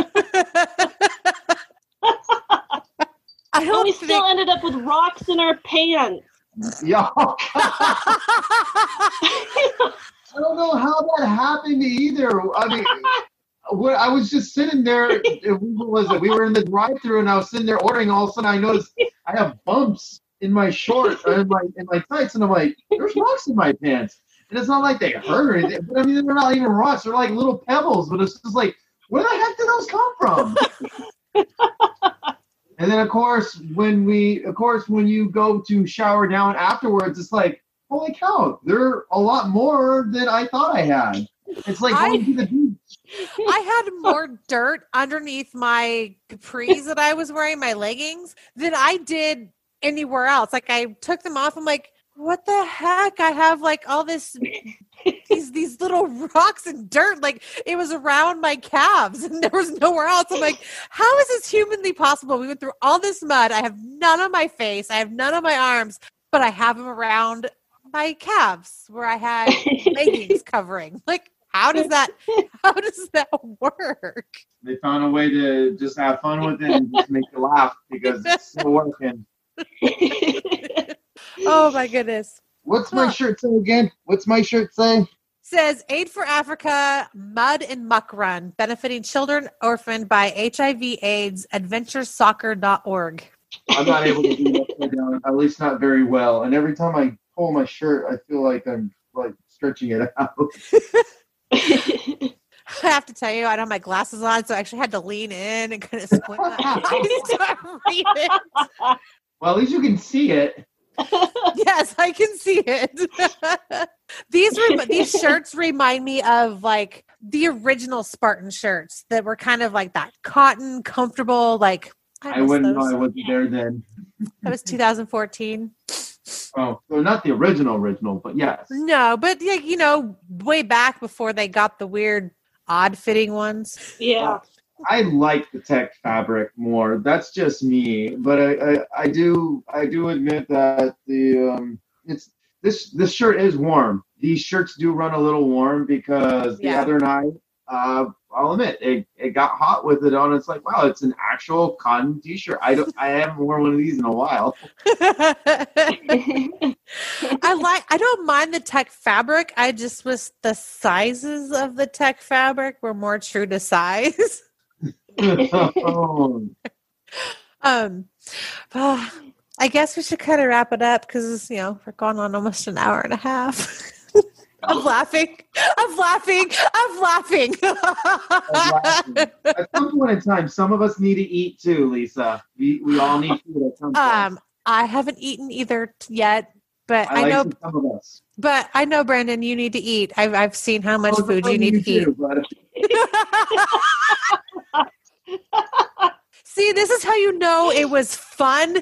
I And we think still ended up with rocks in our pants. Yeah. I don't know how that happened either. I mean, what I was just sitting there. What was it? We were in the drive-through, and I was sitting there ordering. All of a sudden, I noticed I have bumps in my shorts or in my in my tights, and I'm like, "There's rocks in my pants." And it's not like they hurt or anything. But I mean, they're not even rocks. They're like little pebbles. But it's just like, where the heck did those come from? and then, of course, when we, of course, when you go to shower down afterwards, it's like, holy cow, they're a lot more than I thought I had. It's like I- going to the beach. I had more dirt underneath my capris that I was wearing, my leggings, than I did anywhere else. Like I took them off. I'm like, what the heck? I have like all this these these little rocks and dirt. Like it was around my calves and there was nowhere else. I'm like, how is this humanly possible? We went through all this mud. I have none on my face. I have none on my arms, but I have them around my calves where I had leggings covering. Like, how does that how does that work? They found a way to just have fun with it and just make you laugh because it's still working. Oh my goodness. What's my Huh. shirt say again? What's my shirt say? says Aid for Africa Mud and Muck Run, benefiting children orphaned by HIV AIDS, adventuresoccer.org. I'm not able to do that upside down, at least not very well. And every time I pull my shirt, I feel like I'm like stretching it out. I have to tell you, I don't have my glasses on, so I actually had to lean in and kind of squint my eyes to read it. Well, at least you can see it. Yes, I can see it. these rem- these shirts remind me of like the original Spartan shirts that were kind of like that cotton, comfortable. Like I miss wouldn't know. I wasn't there then. That was 2014. Oh, so not the original original, but yes. No, but yeah, you know, way back before they got the weird, odd fitting ones. yeah. Oh, I like the tech fabric more. That's just me, but I, I, I do I do admit that the um it's this this shirt is warm. These shirts do run a little warm because the Yeah. other night uh I'll admit it, it got hot with it on. It's like wow, it's an actual cotton t-shirt. I don't I haven't worn one of these in a while. I like I don't mind the tech fabric. I just wish the sizes of the tech fabric were more true to size. Um I guess we should kind of wrap it up because you know we're going on almost an hour and a half. I'm laughing. I'm laughing. I'm laughing. At some point in time, some of us need to eat too, Lisa. We we all need food at some point. um, I haven't eaten either yet, but I, I, like know, some of us. but I know, Brandon, you need to eat. I've I've seen how much Oh, food you need to eat. See, this is how you know it was fun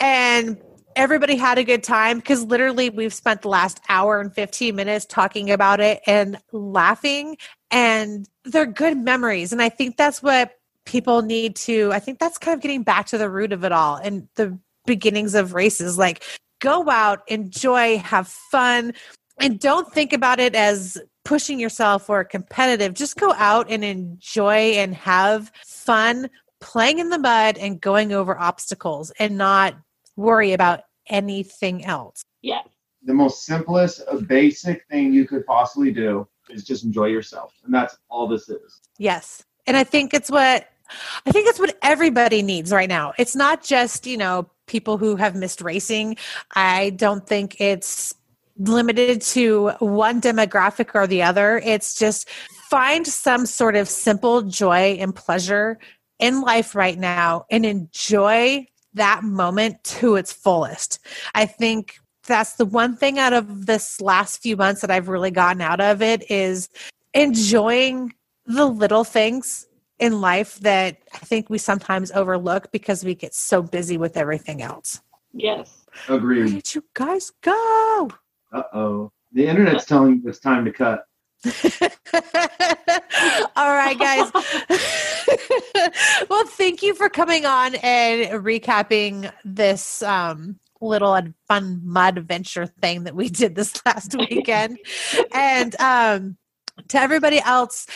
and everybody had a good time because literally we've spent the last hour and 15 minutes talking about it and laughing and they're good memories and I think that's what people need to I think that's kind of getting back to the root of it all and the beginnings of races like go out, enjoy, have fun and don't think about it as pushing yourself or competitive. Just go out and enjoy and have fun playing in the mud and going over obstacles and not worry about anything else. Yeah. the most simplest, basic thing you could possibly do is just enjoy yourself, and that's all this is. Yes. And I think it's what I think it's what everybody needs right now. It's not just, you know, people who have missed racing. I don't think it's limited to one demographic or the other. It's just find some sort of simple joy and pleasure in life right now and enjoy that moment to its fullest. I think that's the one thing out of this last few months that I've really gotten out of it is enjoying the little things in life that I think we sometimes overlook because we get so busy with everything else. Yes. Agreed. Where Agreed. did you guys go? Uh oh. The internet's telling you it's time to cut. All right, guys. well, thank you for coming on and recapping this um, little fun mud adventure thing that we did this last weekend. and um, to everybody else,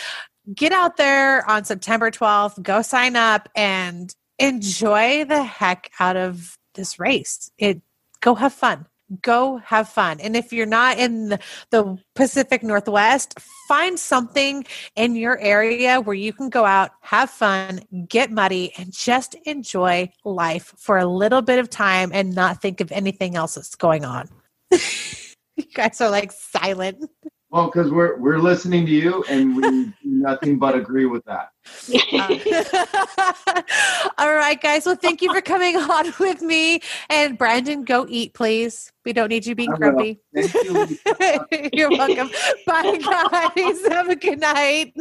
get out there on September 12th, go sign up and enjoy the heck out of this race. It go have fun. Go have fun. And if you're not in the, Pacific Northwest, find something in your area where you can go out, have fun, get muddy, and just enjoy life for a little bit of time and not think of anything else that's going on. you guys are like silent. Well, because we're we're listening to you, and we do nothing but agree with that. All right, guys. Well, thank you for coming on with me. And Brandon, go eat, please. We don't need you being grumpy. Thank You. You're welcome. Bye, guys. Have a good night.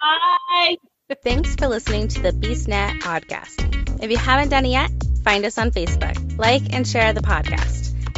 Bye. Thanks for listening to the BeastNet podcast. If you haven't done it yet, find us on Facebook, like and share the podcast.